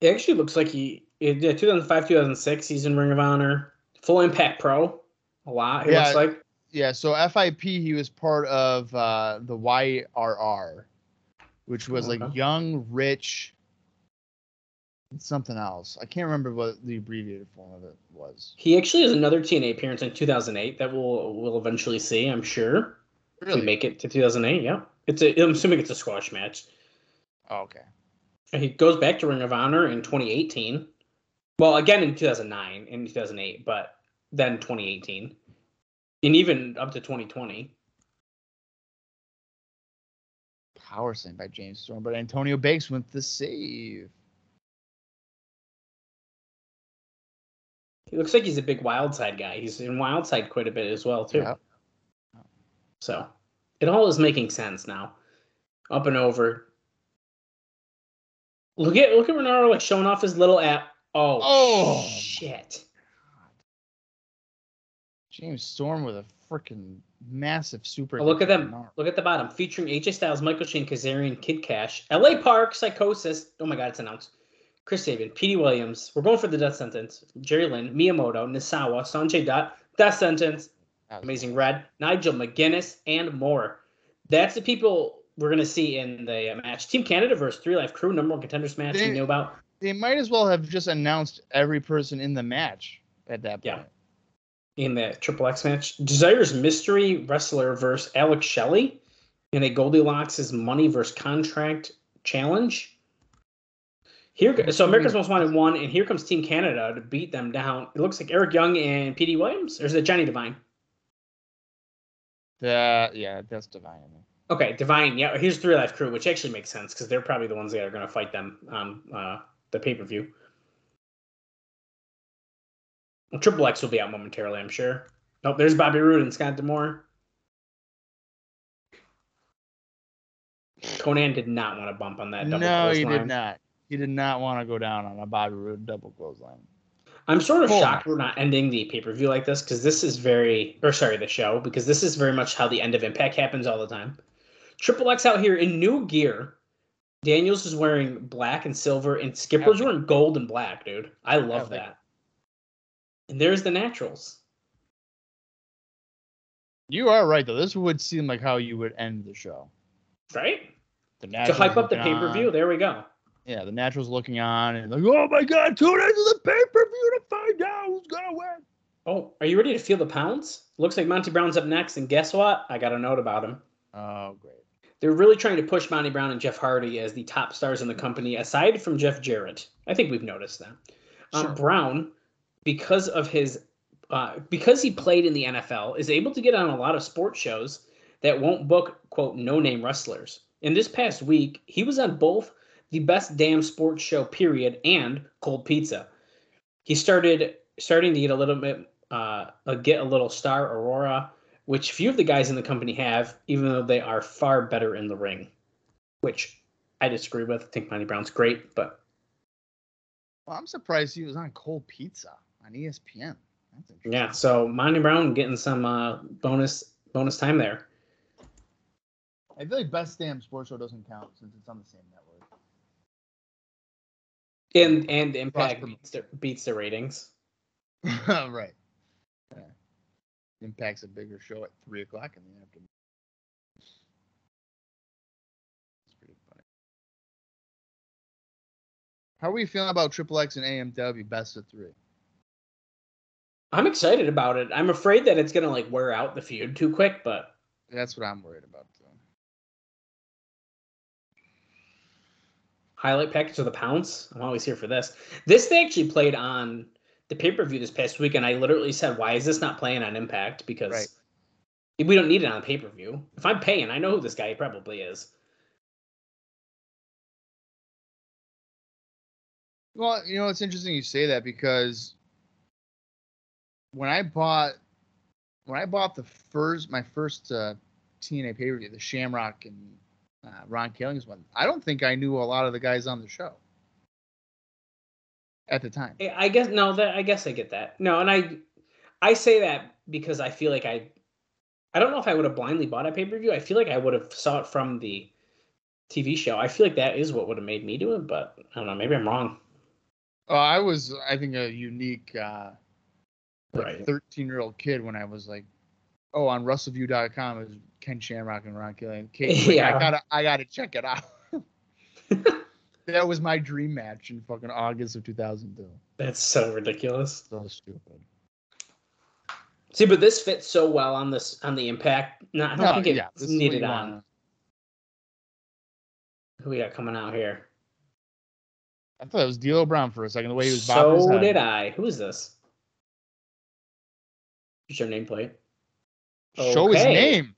it actually looks like he. Yeah, 2005, 2006. He's in Ring of Honor, Full Impact Pro. A lot. It Yeah. looks like. Yeah, so FIP he was part of uh, the YRR, which was like young, rich, something else. I can't remember what the abbreviated form of it was. He actually has another TNA appearance in 2008 that we'll we'll eventually see. I'm sure. If we make it to 2008. Yeah, it's a. I'm assuming it's a squash match. Oh, okay. And He goes back to Ring of Honor in 2018. Well, again in 2009 and 2008, but then 2018, and even up to 2020. Power slam by James Storm, but Antonio Banks went the save. He looks like he's a big wild side guy. He's in Wildside quite a bit as well too. So it all is making sense now. Up and over. Look at look at Rinauro like showing off his little app. Oh, Oh. shit. James Storm with a freaking massive super. Oh, look at them. Nar- Look at the bottom. Featuring AJ Styles, Michael Shane, Kazarian, Kid Cash, LA Park, Psychosis. Oh my god, it's announced. Chris Sabin, Petey Williams. We're going for the death sentence. Jerry Lynn, Miyamoto, Nosawa, Sonjay Dutt, death sentence. Amazing Red, Nigel McGuinness, and more. That's the people we're gonna see in the uh, match. Team Canada versus Three Life Crew, number one contenders match They- we knew about. They might as well have just announced every person in the match at that point. Yeah. in the Triple X match. Desire's mystery wrestler versus Alex Shelley in a Goldylocks' money versus contract challenge. Here, so America's Most Wanted won, and here comes Team Canada to beat them down. It looks like Eric Young and Petey Williams, or is it Johnny Devine? That yeah, that's divine. I mean. Okay, Devine. Yeah, here's Three Life Crew, which actually makes sense because they're probably the ones that are going to fight them on uh, the pay per view. Triple X will be out momentarily, I'm sure. Nope, there's Bobby Roode and Scott D'Amore. Konnan did not want to bump on that double No, he did not. He did not want to go down on a Bobby Roode double clothesline. I'm sort of shocked we're not ending the pay per view like this because this is very, or sorry, the show because this is very much how the end of Impact happens all the time. Triple X out here in new gear. Daniels is wearing black and silver, and Skipper's Epic. wearing gold and black, dude. I love Epic. that. And there's the Naturals. You are right though. This would seem like how you would end the show. right? The To hype up the pay per view. There we go. Yeah, the Naturals looking on and like, oh my god, tune into the pay per view to find out who's gonna win. Oh, are you ready to feel the pounce? Looks like Monty Brown's up next, and guess what? I got a note about him. Oh great. They're really trying to push Monty Brown and Jeff Hardy as the top stars in the company, aside from Jeff Jarrett. I think we've noticed that. Um, Brown, because of his, uh, because he played in the NFL, is able to get on a lot of sports shows that won't book quote no name wrestlers. In this past week, he was on both the Best Damn Sports Show period and Cold Pizza. He started starting to get a little bit uh, a get a little star Aurora, which few of the guys in the company have, even though they are far better in the ring. Which I disagree with. I think Monty Brown's great, but Well, I'm surprised he was on Cold Pizza on ESPN. That's yeah. So Monty Brown getting some uh, bonus bonus time there. I feel like Best Damn Sports Show doesn't count since it's on the same network. And and Impact beats the, beats the ratings. [laughs] right. Impact's a bigger show at three o'clock in the afternoon. It's pretty funny. How are we feeling about Triple X and AMW best of three? I'm excited about it. I'm afraid that it's gonna like wear out the feud too quick, but That's what I'm worried about. Too. highlight package of the pounce. I'm always here for this. This they actually played on the pay per view this past week, and I literally said, "Why is this not playing on Impact?" Because Right. we don't need it on pay per view. If I'm paying, I know who this guy probably is. Well, you know, it's interesting you say that because when I bought when I bought the first my first uh, TNA pay per view, the Shamrock and uh, Ron Killings one, I don't think I knew a lot of the guys on the show. At the time. I- guess no, that I guess I get that. No, and I I say that because I feel like I I don't know if I would have blindly bought a pay-per-view. I feel like I would have saw it from the TV show. I feel like that is what would have made me do it, but I don't know, maybe I'm wrong. Oh, I was, I think, a unique, uh, like Right. 13 year old kid when I was like, oh, on WrestleView.com is Ken Shamrock and Ron Killian. Kate, [laughs] Yeah. I gotta, I gotta check it out. [laughs] that was my dream match in fucking August of 2002. That's so ridiculous. So stupid. See, but this fits so well on this on the impact. No, I don't No, think it yeah, this is what needed on. wanna- Who we got coming out here? I thought it was D'Lo Brown for a second. The way he was bobbing his So head. did I. Who is this? What's your nameplate? Show his name.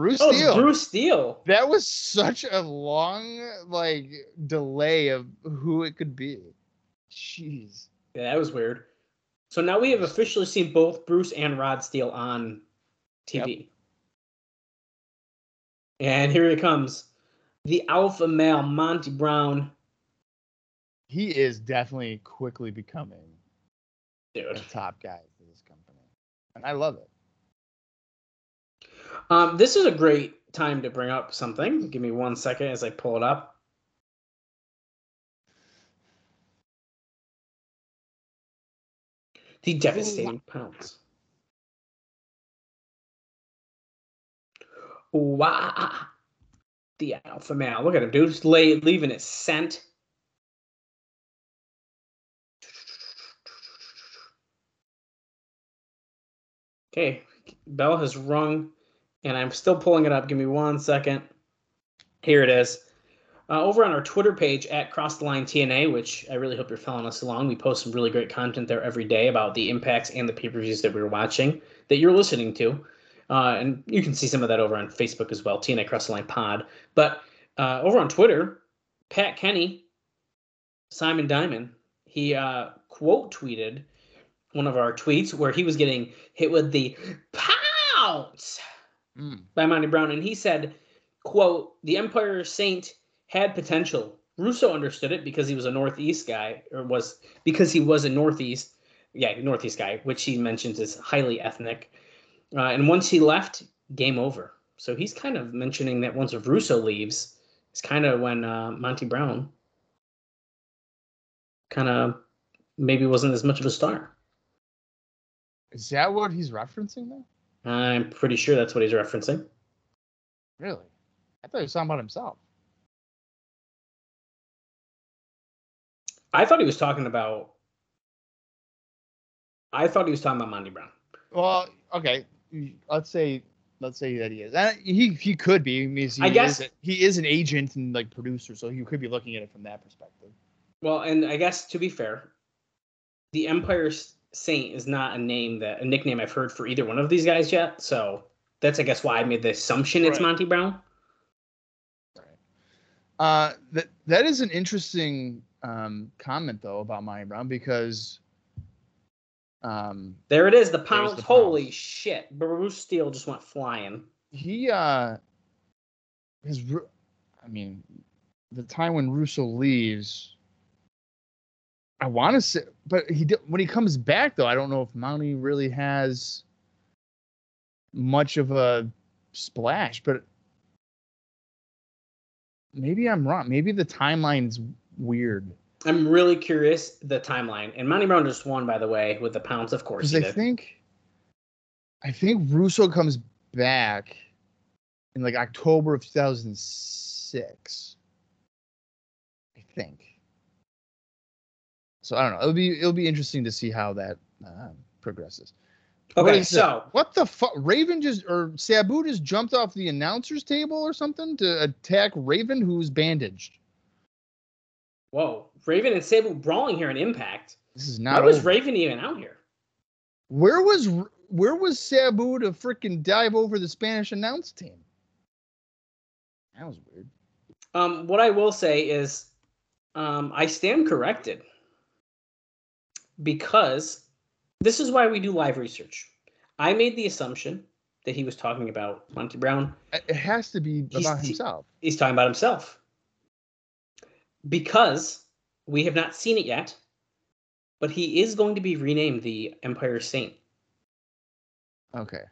Bruce Oh, Steele. Bruce Steele. That was such a long like delay of who it could be. Jeez. Yeah, that was weird. So now we have officially seen both Bruce and Rod Steele on TV. And here he comes. The alpha male Monty Brown. He is definitely quickly becoming the top guy for this company. And I love it. Um, this is a great time to bring up something. Give me one second as I pull it up. The devastating pounce. Wow. The alpha male. Look at him, dude. Just lay, leaving his scent. Okay, bell has rung, and I'm still pulling it up. Give me one second. Here it is. Uh, over on our Twitter page at Cross the Line TNA, which I really hope you're following us along. We post some really great content there every day about the impacts and the pay per views that we're watching that you're listening to. Uh, and you can see some of that over on Facebook as well, TNA Cross the Line Pod. But uh, over on Twitter, Pat Kenny, Simon Diamond, he uh, quote tweeted one of our tweets where he was getting hit with the pounce Mm. by Monty Brown, and he said, "quote The Empire Saint had potential. Russo understood it because he was a Northeast guy, or was because he was a Northeast, yeah, Northeast guy, which he mentions is highly ethnic. Uh, and once he left, game over. So he's kind of mentioning that once Russo leaves, it's kind of when uh, Monty Brown kind of maybe wasn't as much of a star. Is that what he's referencing there? I'm pretty sure that's what he's referencing. Really? I thought he was talking about himself. I thought he was talking about. I thought he was talking about Monty Brown. Well, okay. Let's say let's say that he is. Uh, he he could be. I, mean, he I guess- is a- he is an agent and like producer, so he could be looking at it from that perspective. Well, and I guess to be fair, the Empire Saint is not a name that a nickname I've heard for either one of these guys yet. So that's I guess why I made the assumption it's Monty Brown. Uh, that that is an interesting um, comment though about Monty Brown because um, There it is, the pounce. the Holy shit! Bruce Steele just went flying. he uh his I mean the time when Russo leaves I want to say but he did, when he comes back though I don't know if Monty really has much of a splash but maybe I'm wrong maybe the timeline's weird I'm really curious the timeline. And Monty Brown just won, by the way, with the pounce. Of course, because I did. think I think Russo comes back in like October of 2006. I think. So I don't know. It'll be it'll be interesting to see how that uh, progresses. Okay, is so what the fuck? Raven just or Sabu just jumped off the announcers table or something to attack Raven, who's bandaged. whoa, Raven and Sabu brawling here in Impact. This is Why was. Raven even out here? Where was where was Sabu to freaking dive over the Spanish announce team? That was weird. Um, what I will say is, um, I stand corrected because this is why we do live research. I made the assumption that he was talking about Monty Brown. It has to be He's about t- himself. He's talking about himself because We have not seen it yet, but he is going to be renamed the Empire Saint. Okay.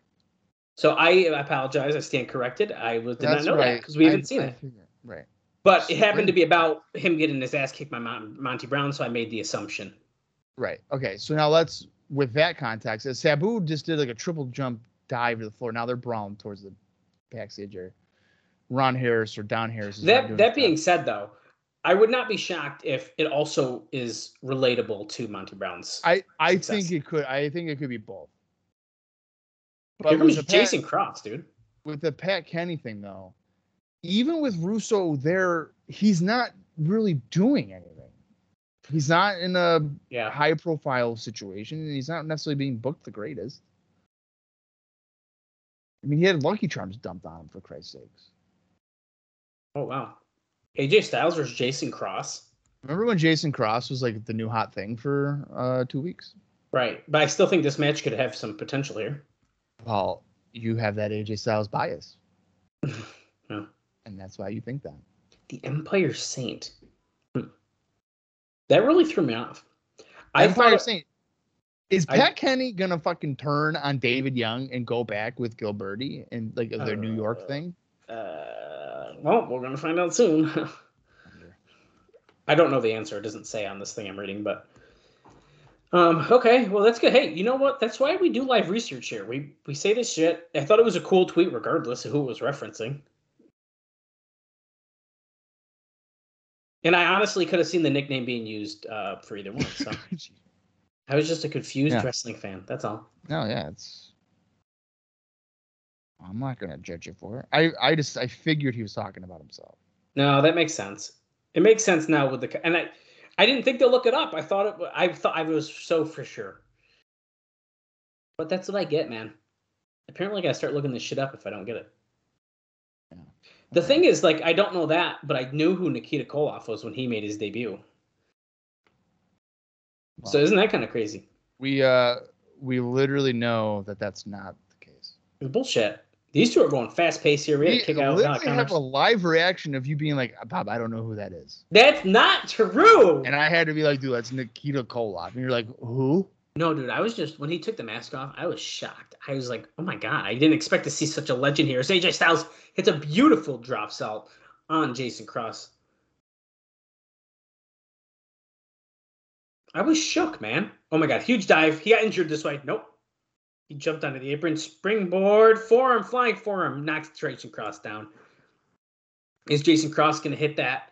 So I apologize. I stand corrected. I was, did That's not know right. that because we haven't I- seen I it. Right. But it happened to be about him getting his ass kicked by Mon- Monty Brown, so I made the assumption. Right. Okay. So now let's, with that context, as Sabu just did like a triple jump dive to the floor. Now they're brawling towards the backstage area. Ron Harris or Don Harris. Is That that being said, though, I would not be shocked if it also is relatable to Monty Brown's. I I success. think it could. I think it could be both. Here with comes Pat- Jason Cross, dude. with the Pat Kenny thing though, even with Russo there, he's not really doing anything. He's not in a Yeah. high profile situation, and he's not necessarily being booked the greatest. I mean, he had Lucky Charms dumped on him for Christ's sakes. Oh wow. AJ Styles versus Jason Cross. Remember when Jason Cross was like the new hot thing for uh two weeks? Right, but I still think this match could have some potential here. Well, you have that AJ Styles bias, [laughs] Yeah. and that's why you think that. The Empire Saint. That really threw me off. I Empire thought Saint. Is I- Pat Kenny gonna fucking turn on David Young and go back with Gilberti and like their New York Uh, thing? Uh, well, we're gonna find out soon. [laughs] I don't know the answer. It doesn't say on this thing I'm reading, but um, okay. Well, that's good. Hey, you know what? That's why we do live research here. We we say this shit. I thought it was a cool tweet, regardless of who it was referencing. And I honestly could have seen the nickname being used uh, for either one. So [laughs] I was just a confused Yeah. wrestling fan. That's all. no, yeah, it's. I'm not gonna judge you for it. I I just I figured he was talking about himself. No, that makes sense. It makes sense now with the and I, I didn't think to look it up. I thought it. I thought I was so for sure. But that's what I get, man. Apparently, I gotta start looking this shit up if I don't get it. The thing is, like, I don't know that, but I knew who Nikita Koloff was when he made his debut. so isn't that kind of crazy? we uh we literally know that that's not the case. It's bullshit. These two are going fast paced here. We We kick out. literally have a live reaction of you being like, Bob, I don't know who that is. That's not true. And I had to be like, dude, that's Nikita Koloff. And you're like, who? No, dude, I was just when he took the mask off, I was shocked. I was like, "Oh my god, I didn't expect to see such a legend here." As AJ Styles hits a beautiful drop salt on Jason Cross. I was shook, man. Oh my god, huge dive. He got injured this way. Nope. He jumped onto the apron, springboard, forearm, flying forearm, knocks Jason Cross down. Is Jason Cross gonna hit that?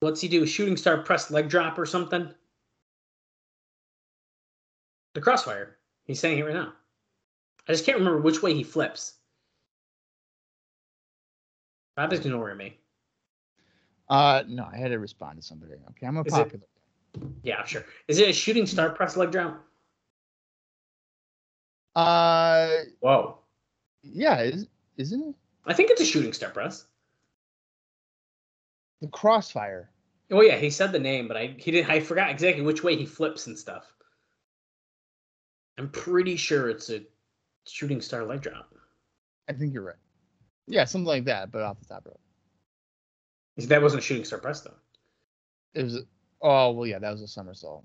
What's he do? Shooting star press leg drop or something? The crossfire. He's saying it right now. I just can't remember which way he flips. Bob is ignoring me. Uh no, I had to respond to somebody. Okay, I'm a Is it- popular. Yeah, sure. Is it a shooting star press leg drop? Uh Whoa. yeah, is, isn't it? I think it's a shooting star press. The crossfire. Oh yeah, he said the name, but I he didn't. I forgot exactly which way he flips and stuff. I'm pretty sure it's a shooting star leg drop. I think you're right. Yeah, something like that, but off the top rope. That wasn't a shooting star press though. It was oh well yeah, that was a somersault.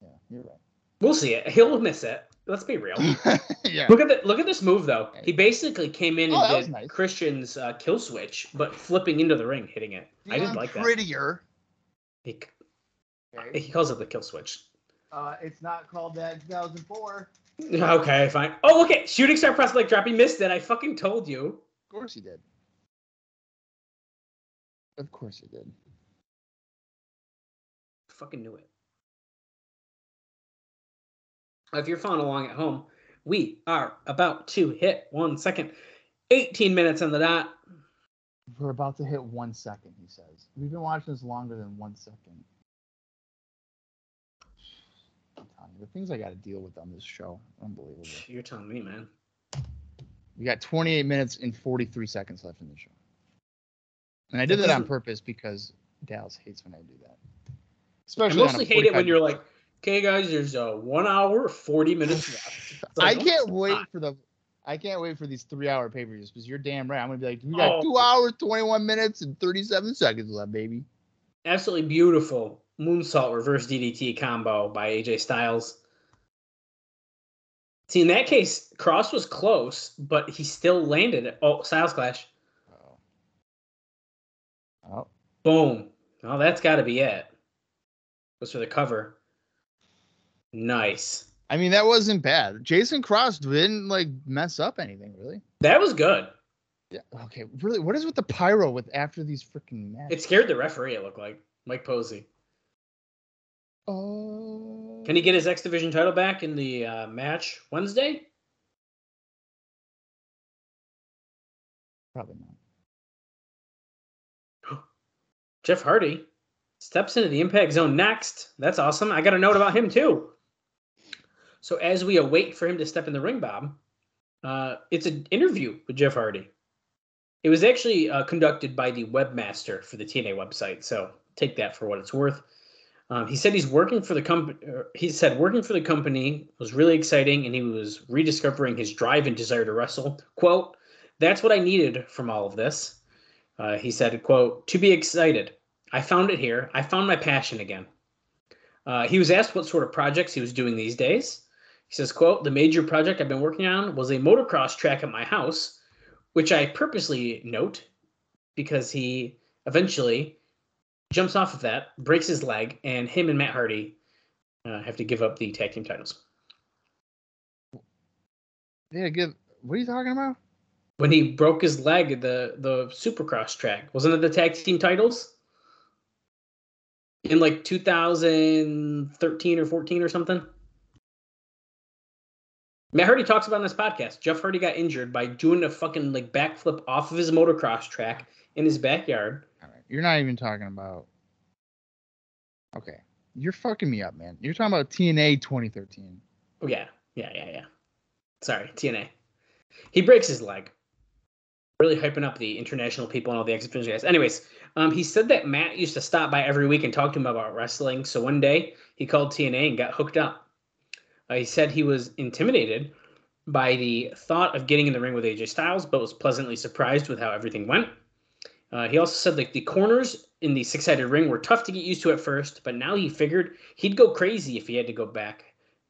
Yeah, you're right. We'll see it. He'll miss it. Let's be real. [laughs] yeah. Look at the look at this move though. He basically came in Oh, and did nice. Christian's uh, kill switch, but flipping into the ring, hitting it. I didn't like that. Prettier. He, he calls it the kill switch. Uh, it's not called that in 2004. Okay, fine. Oh, look at shooting star press leg drop. He missed it. I fucking told you. Of course he did. Of course he did. Fucking knew it. If you're following along at home, we are about to hit one second. 18 minutes on the dot. We're about to hit one second, he says. We've been watching this longer than one second. I'm telling you, the things I got to deal with on this show, unbelievable. You're telling me, man. We got 28 minutes and 43 seconds left in the show. And I did That on purpose because Dallas hates when I do that. I Especially a mostly hate it when you're like, okay, guys, there's a one hour, 40 minutes left. [laughs] It's I oh can't oh, wait God. for the I can't wait for these three hour pay per because you're damn right. I'm gonna be like, we got Oh. two hours, 21 minutes, and 37 seconds left, baby. Absolutely beautiful moonsault reverse DDT combo by AJ Styles. See, in that case, Cross was close, but he still landed it. Oh, Styles Clash. Oh. Oh. Boom. Oh, that's got to be it. Goes for the cover. Nice. I mean, that wasn't bad. Jason Cross didn't like mess up anything, really. That was good. Yeah. Okay. Really, what is with the pyro with after these freaking matches? It scared the referee, it looked like. Mike Posey. Oh. Can he get his X Division title back in the uh, match Wednesday? Probably not. [gasps] Jeff Hardy steps into the impact zone next. That's awesome. I got a note about him too. So as we await for him to step in the ring, Bob, uh, it's an interview with Jeff Hardy. It was actually uh, conducted by the webmaster for the TNA website. So take that for what it's worth. Um, he said he's working for the company. He said working for the company was really exciting, and he was rediscovering his drive and desire to wrestle. "Quote: That's what I needed from all of this." Uh, he said, "Quote: To be excited. I found it here. I found my passion again." Uh, he was asked what sort of projects he was doing these days. He says, "Quote: The major project I've been working on was a motocross track at my house, which I purposely note because he eventually jumps off of that, breaks his leg, and him and Matt Hardy uh, have to give up the tag team titles. Yeah. Give. What are you talking about? When he broke his leg at the the Supercross track, wasn't it the tag team titles? In like 2013 or 14 or something. Matt Hardy talks about on this podcast. Jeff Hardy got injured by doing a fucking like backflip off of his motocross track in his backyard. Right. You're not even talking about. Okay. You're fucking me up, man. You're talking about TNA 2013. Oh yeah, yeah, yeah, yeah. Sorry, TNA. He breaks his leg. Really hyping up the international people and all the exhibition guys. Anyways, um, he said that Matt used to stop by every week and talk to him about wrestling. So one day he called TNA and got hooked up. Uh, he said he was intimidated by the thought of getting in the ring with AJ Styles, but was pleasantly surprised with how everything went. Uh, he also said like the corners in the six-sided ring were tough to get used to at first, but now he figured he'd go crazy if he had to go back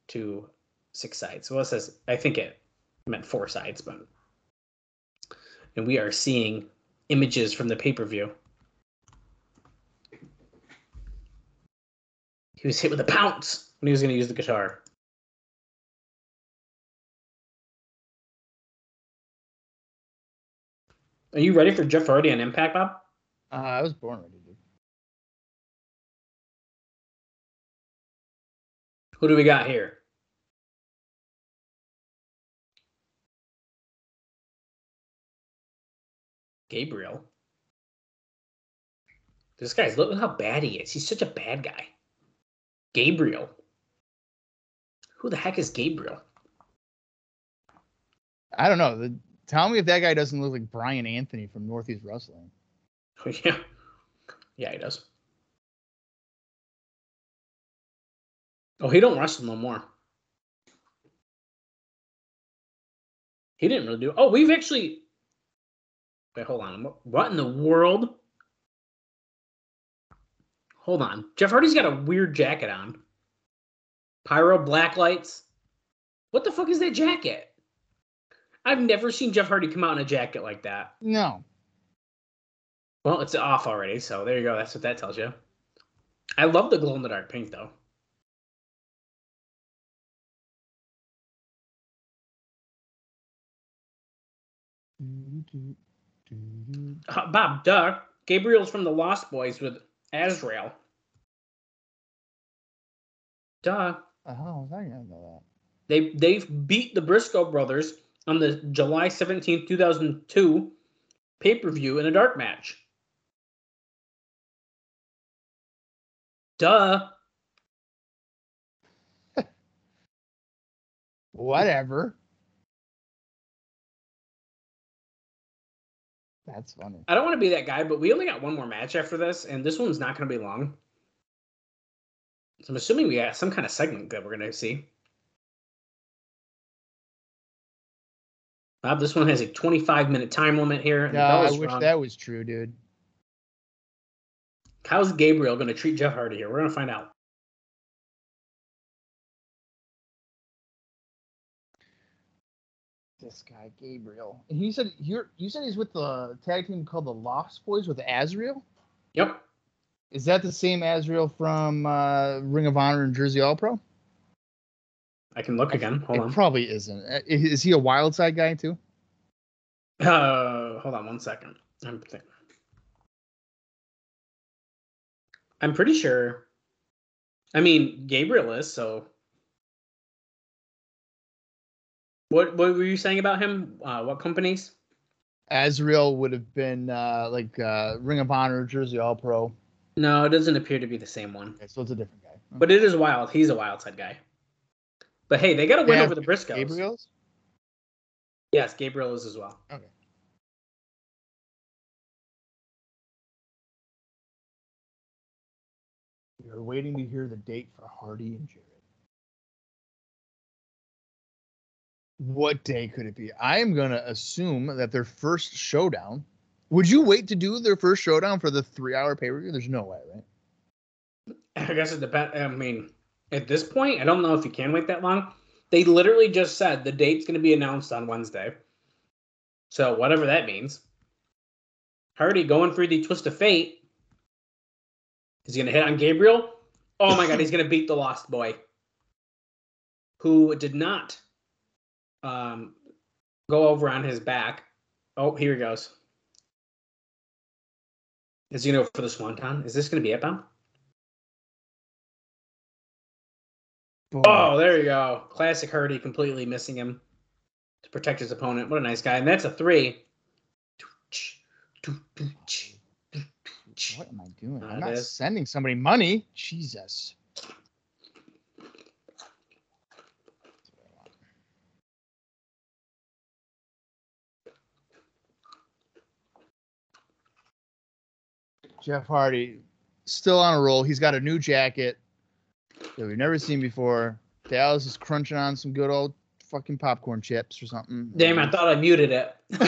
to six sides. Well, it says I think it meant four sides, but and we are seeing images from the pay-per-view. He was hit with a pounce when he was going to use the guitar. Are you ready for Jeff Hardy on Impact, Bob? Uh, I was born ready, dude. Who do we got here? Gabriel. This guy's look at how bad he is. He's such a bad guy. Gabriel. Who the heck is Gabriel? I don't know. The, tell me if that guy doesn't look like Brian Anthony from Northeast Wrestling. [laughs] yeah. Yeah, he does. Oh, he don't wrestle no more. He didn't really do. Oh, we've actually. Wait, hold on. What- in the world? Hold on. Jeff Hardy's got a weird jacket on. Pyro black lights. What the fuck is that jacket? I've never seen Jeff Hardy come out in a jacket like that. No. Well, it's off already, so there you go. That's what that tells you. I love the glow in the dark pink though. Uh, Bob, duh. Gabriel's from the Lost Boys with Azrael. Duh. Oh, I was gonna know They they beat the Briscoe brothers on the July 17th, 2002 pay-per-view in a dark match. Duh. [laughs] Whatever. That's funny. I don't want to be that guy, but we only got one more match after this, and this one's not going to be long. So I'm assuming we got some kind of segment that we're going to see. Bob, this one has a 25 minute time limit here. Yeah, I wish wrong. that was true, dude. How's Gabriel going to treat Jeff Hardy here? We're going to find out. This guy Gabriel, and he said you're you said he's with the tag team called the Lost Boys with Azrael. Yep. Is that the same Azrael from uh, Ring of Honor and Jersey All Pro? I can look again. Hold it on. probably isn't. Uh, Is he a Wildside guy too? Uh, hold on one second. I'm thinking. I'm pretty sure. I mean, Gabriel is so. What what were you saying about him? Uh, what companies? Azrael would have been uh, like uh, Ring of Honor, Jersey All Pro. No, it doesn't appear to be the same one. Okay, so it's a different guy. But it is wild. He's a Wildside guy. But hey, they got a win over the Briscoes. Gabriel's. Yes, Gabriel is as well. Okay. We are waiting to hear the date for Hardy and Jared. What day could it be? I am going to assume that their first showdown. Would you wait to do their first showdown for the three hour pay per view? There's no way, right? [laughs] I guess it depends. I mean, at this point, I don't know if you can wait that long. They literally just said the date's going to be announced on Wednesday. So whatever that means. Hardy going through the twist of fate. Is he going to hit on Gabriel? Oh my God, he's going to beat the Lost Boy, who did not um, go over on his back. Oh, here he goes. Is he going to go for the Swanton? Is this going to be it, bomb? Oh, there you go. Classic Hardy completely missing him to protect his opponent. What a nice guy. And that's a three. What am I doing? I'm not sending somebody money. Jesus. Jeff Hardy still on a roll. He's got a new jacket that we've never seen before. Dallas is crunching on some good old fucking popcorn chips or something. Damn, I thought I muted it. [laughs]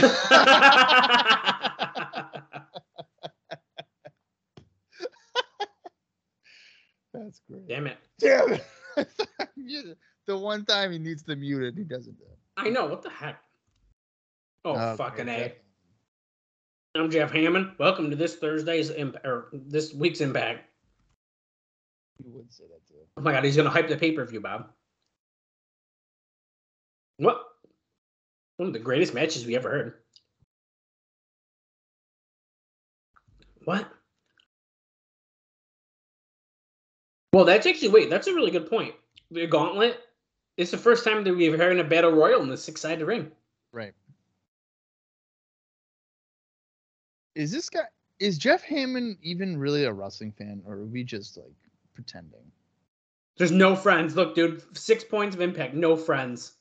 That's great. Damn it. Damn it. [laughs] The one time he needs to mute it, he doesn't do it. I know. What the heck? Oh, Okay, fucking A. I'm Jeff Hammond. Welcome to this Thursday's imp- or this week's Impact. You would say that too. Oh my god, he's gonna hype the pay per view, Bob. What? One of the greatest matches we ever heard. What? Well, that's actually wait. That's a really good point. The Gauntlet. It's the first time that we've heard a battle royal in the six sided ring. Right. Is this guy is Jeff Hammond even really a wrestling fan, or are we just like pretending? There's no friends. Look, dude, six points of impact, no friends.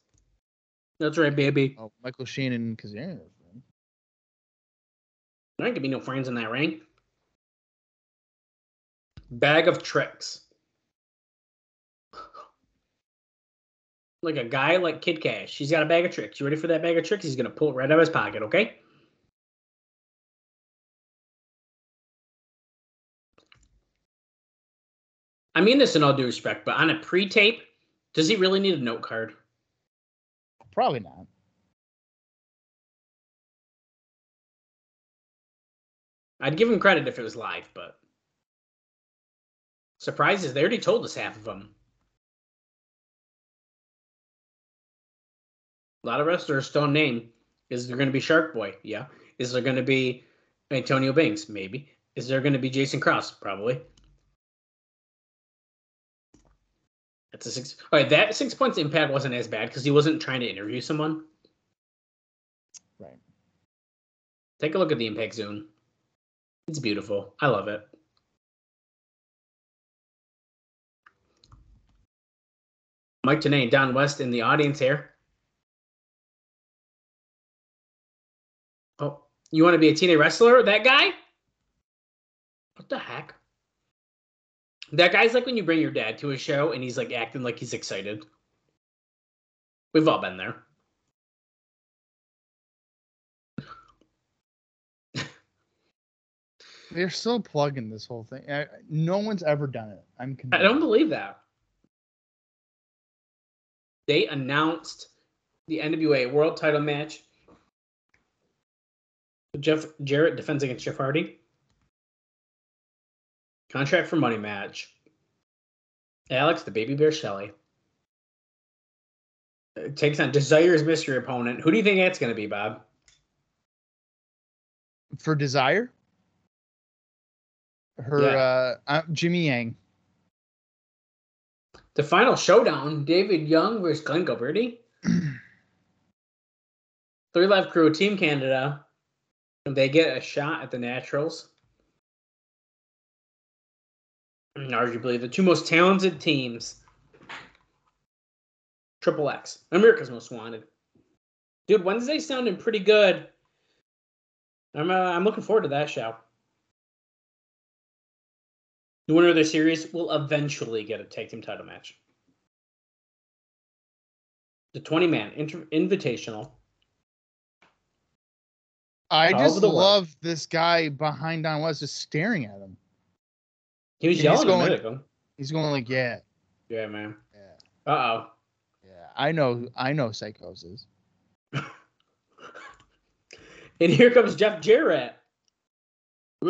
That's right, baby. Oh, Michael Shane and Kazarian. There ain't gonna be no friends in that ring. Bag of tricks. Like a guy like Kid Cash. He's got a bag of tricks. You ready for that bag of tricks? He's gonna pull it right out of his pocket, okay? I mean this in all due respect, but on a pre-tape, does he really need a note card? Probably not. I'd give him credit if it was live, but surprises. They already told us half of them. A lot of wrestlers don't name. Is there going to be Shark Boy? Yeah. Is there going to be Antonio Banks? Maybe. Is there going to be Jason Cross? Probably. That's a six. All right, that six points impact wasn't as bad because he wasn't trying to interview someone. Right. Take a look at the impact zone. It's beautiful. I love it. Mike Tenay and Don West in the audience here. Oh, you want to be a TNA wrestler? That guy? What the heck? That guy's like when you bring your dad to a show and he's like acting like he's excited. We've all been there. [laughs] They're still plugging this whole thing. I, no one's ever done it. I'm I don't believe that. They announced the NWA World Title match. Jeff Jarrett defends against Jeff Hardy. Contract for money match. Alex the Baby Bear Shelley uh, takes on Desire's mystery opponent. Who do you think that's going to be, Bob? for Desire. Her Yeah. uh, uh Jimmy Yang. The final showdown: David Young versus Glenn Gilberti. [clears throat] Three Live Crew, Team Canada. They get a shot at the Naturals. Arguably the two most talented teams. Triple X, America's Most Wanted. Dude, Wednesday's sounding pretty good. I'm uh, I'm looking forward to that show. The winner of the series will eventually get a tag team title match. The 20 man inter- invitational. I All just the world. love this guy behind Don West just staring at him. He was He's yelling going- a minute ago. He's going like, yeah, Yeah, man. yeah, Uh oh. yeah. I know, I know psychosis. [laughs] And here comes Jeff Jarrett. [laughs]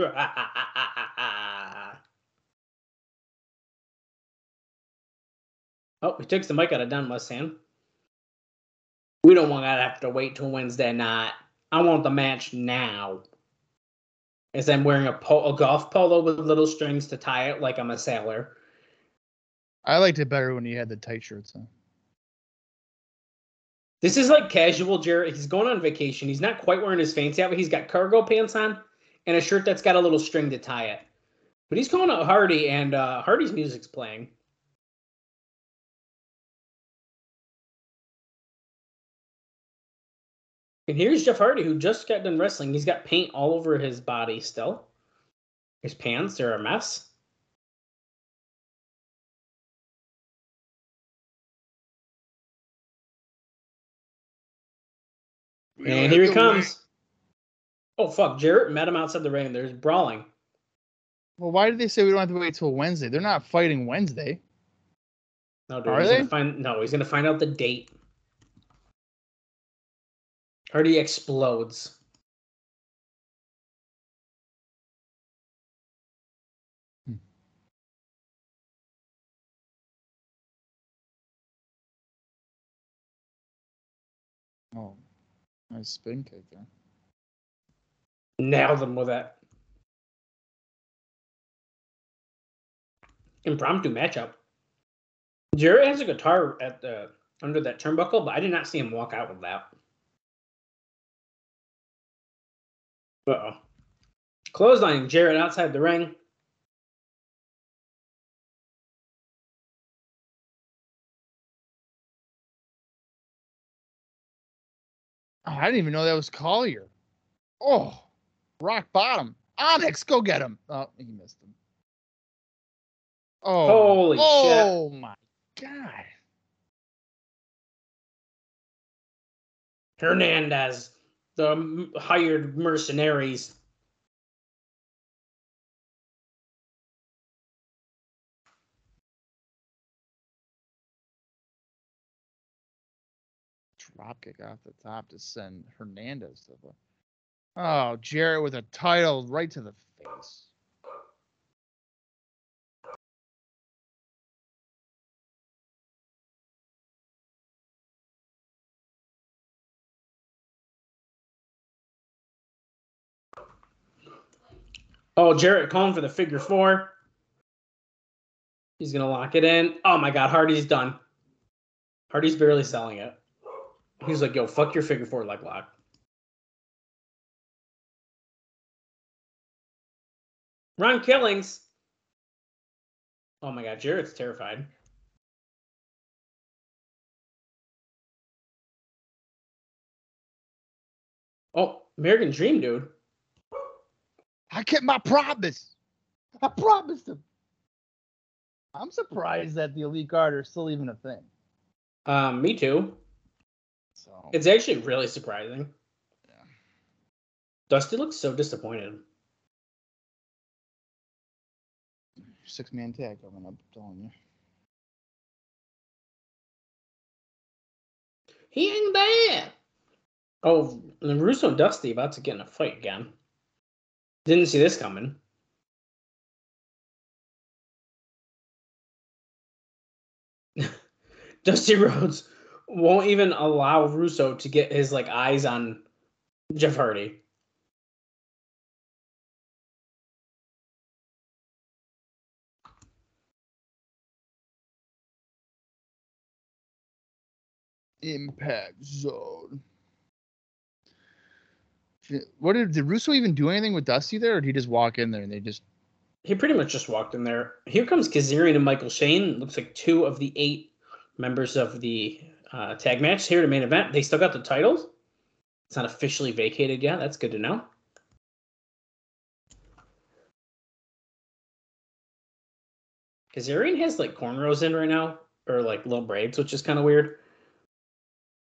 Oh, he takes the mic out of Don West's hand. We don't want to have to wait till Wednesday night. I want the match now. As I'm wearing a, po- a golf polo with little strings to tie it like I'm a sailor. I liked it better when he had the tight shirts on. This is like casual Jarrett. He's going on vacation. He's not quite wearing his fancy outfit. He's got cargo pants on and a shirt that's got a little string to tie it. But he's calling out Hardy, and uh, Hardy's music's playing. And here's Jeff Hardy, who just got done wrestling. He's got paint all over his body still. His pants, they're a mess. And here he comes. Oh fuck! Jarrett met him outside the ring. There's brawling. Well, why did they say we don't have to wait till Wednesday? They're not fighting Wednesday. No, dude, Are he's they? gonna find no. He's gonna find out the date. Hardy explodes. Hmm. Oh, nice spin kick there. Nailed them with that. Impromptu matchup. Jarrett has a guitar at the under that turnbuckle, but I did not see him walk out with that. Uh oh. Clothesline Jarrett outside the ring. Oh, I didn't even know that was Collier. Oh, rock bottom. Onyx, go get him. Oh, he missed him. Oh, Holy shit. oh my god. Hernandez, the hired mercenaries. Drop kick off the top to send Hernandez to the. Oh, Jarrett with a title right to the face. Oh, Jarrett calling for the figure four. He's gonna lock it in. Oh my god, Hardy's done. Hardy's barely selling it. He's like, yo, fuck your figure four leg lock. Ron Killings. Oh my god, Jarrett's terrified. Oh, American Dream, dude. I kept my promise. I promised him. I'm surprised that the elite guard are still even a thing. Um, me too. So It's actually really surprising. Yeah. Dusty looks so disappointed. six man tag coming up. I'm telling you. He ain't bad. Oh, and Russo and Dusty about to get in a fight again. Didn't see this coming. [laughs] Dusty Rhodes won't even allow Russo to get his like eyes on Jeff Hardy. Impact Zone. What did did Russo even do anything with Dusty there, or did he just walk in there and they just? He pretty much just walked in there. Here comes Kazarian and Michael Shane. Looks like two of the eight members of the uh, tag match here to main event. They still got the titles. It's not officially vacated yet. That's good to know. Kazarian has like cornrows in right now, or like little braids, which is kind of weird.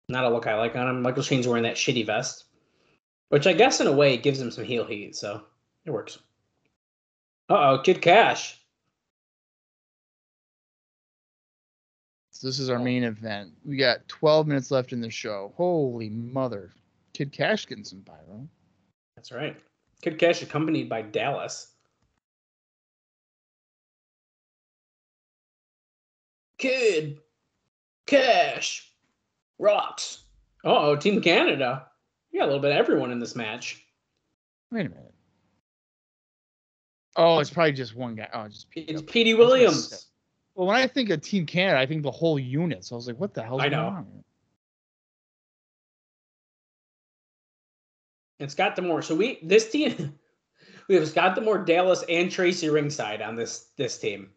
Not a look I like on him. Michael Shane's wearing that shitty vest, which I guess in a way gives him some heel heat, so it works. Uh oh, Kid Cash. So this is our main event. We got 12 minutes left in the show. Holy mother. Kid Cash getting some pyro. That's right. Kid Cash accompanied by Dallas. Kid Cash rocks. Uh oh, Team Canada. Got a little bit of everyone in this match. Wait a minute. Oh, it's probably just one guy. Oh, just Pete. It's Petey Williams. Well, when I think of Team Canada, I think the whole unit. So I was like, what the hell? Is wrong? I know. And Scott D'Amore. So we this team [laughs] we have Scott D'Amore, Dallas, and Tracy ringside on this this team.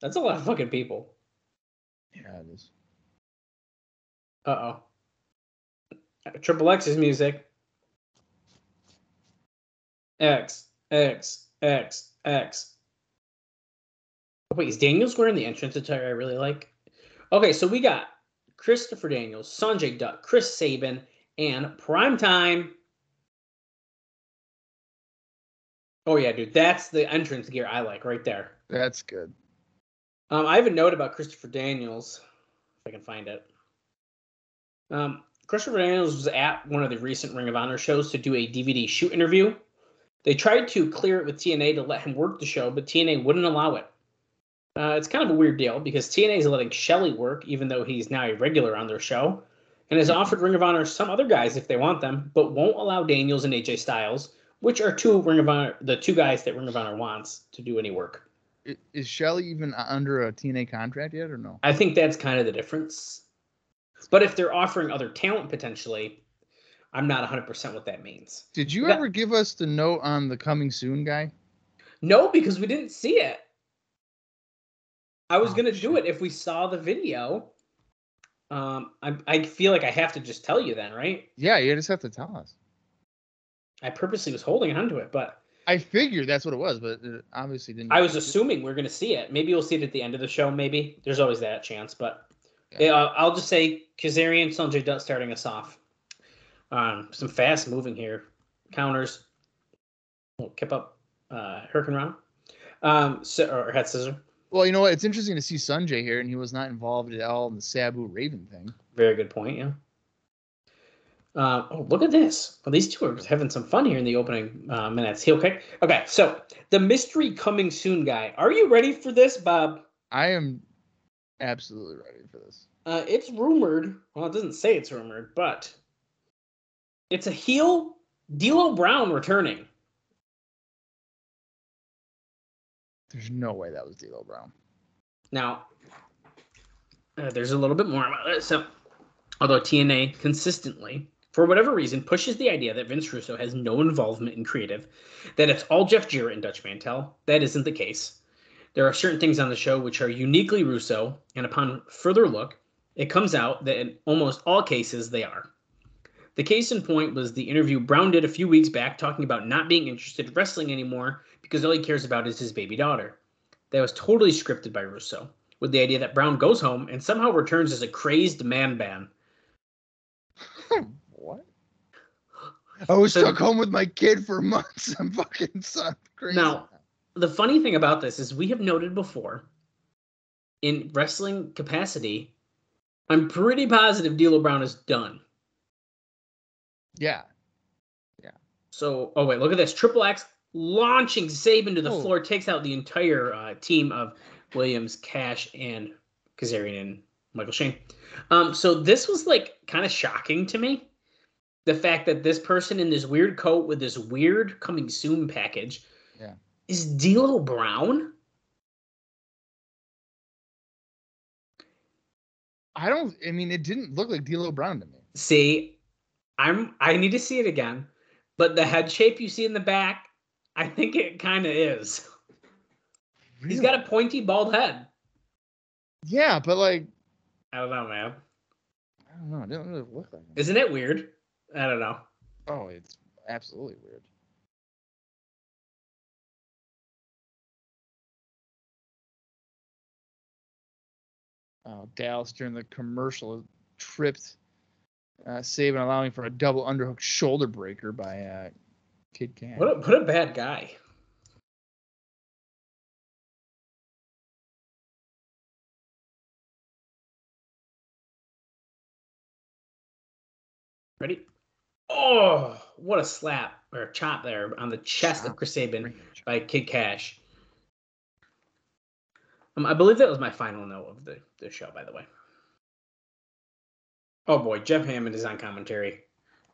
That's a lot of fucking people. Yeah, it is. Uh oh. Triple X's music. X X X X. Wait, is Daniels wearing the entrance attire I really like? Okay, so we got Christopher Daniels, Sonjay Dutt, Chris Sabin, and Primetime. Oh yeah, dude, that's the entrance gear I like right there. That's good. Um, I have a note about Christopher Daniels, if I can find it. Um, Christopher Daniels was at one of the recent Ring of Honor shows to do a DVD shoot interview. They tried to clear it with TNA to let him work the show, but TNA wouldn't allow it. Uh, it's kind of a weird deal because TNA is letting Shelley work, even though he's now a regular on their show, and has offered Ring of Honor some other guys if they want them, but won't allow Daniels and AJ Styles, which are two Ring of Honor, the two guys that Ring of Honor wants to do any work. Is Shelley even under a TNA contract yet, or no? I think that's kind of the difference. But if they're offering other talent potentially, I'm not 100% what that means. Did you That- ever give us the note on the coming soon guy? No, because we didn't see it. I was Oh, gonna do it if we saw the video. Um, I I feel like I have to just tell you then, right? Yeah, you just have to tell us. I purposely was holding onto it, but I figured that's what it was, but it obviously didn't. I was assuming we are gonna see it. Maybe we'll see it at the end of the show. Maybe there's always that chance, but Yeah. yeah, I'll just say Kazarian, Sonjay Dutt starting us off. Um, some fast moving here, counters. We'll keep up, uh, Hurricane Run, um, so, or head scissor. Well, you know what? It's interesting to see Sonjay here, and he was not involved at all in the Sabu Raven thing. Very good point. Yeah. Uh, oh, look at this. Well, these two are having some fun here in the opening uh, minutes. Heel kick. Okay, so the mystery coming soon guy. Are you ready for this, Bob? I am absolutely ready for this. Uh, it's rumored. Well, it doesn't say it's rumored, but it's a heel D'Lo Brown returning. There's no way that was D'Lo Brown. Now, uh, there's a little bit more about it. So, although TNA consistently, for whatever reason, pushes the idea that Vince Russo has no involvement in creative, that it's all Jeff Jarrett and Dutch Mantell, that isn't the case. There are certain things on the show which are uniquely Russo, and upon further look, it comes out that in almost all cases they are. The case in point was the interview Brown did a few weeks back talking about not being interested in wrestling anymore because all he cares about is his baby daughter. That was totally scripted by Russo, with the idea that Brown goes home and somehow returns as a crazed man ban. [laughs] what? I was So- stuck home with my kid for months. [laughs] I'm fucking son crazy. Now, the funny thing about this is we have noted before in wrestling capacity, I'm pretty positive D'Lo Brown is done. Yeah. Yeah. So, oh wait, look at this. Triple X launching Sabin to the Oh. floor, takes out the entire uh, team of Williams, Cash, and Kazarian and Michael Shane. Um, so this was like kind of shocking to me. The fact that this person in this weird coat with this weird coming soon package Yeah. Is D'Lo Brown. I don't. I mean, it didn't look like D'Lo Brown to me. See, I'm I need to see it again, but the head shape you see in the back, I think it kind of is. He's got a pointy bald head. Yeah, but like, I don't know, man. I don't know. It didn't really look like him. Isn't it weird? I don't know. Oh, it's absolutely weird. Oh, Dallas during the commercial tripped uh, Sabin, allowing for a double underhook shoulder breaker by uh, Kid Kash. What a, what a bad guy. Ready? Oh, what a slap or a chop there on the chest of Chris Sabin by Kid Kash. Um, I believe that was my final note of the, the show, by the way. Oh boy, Jeff Hammond is on commentary.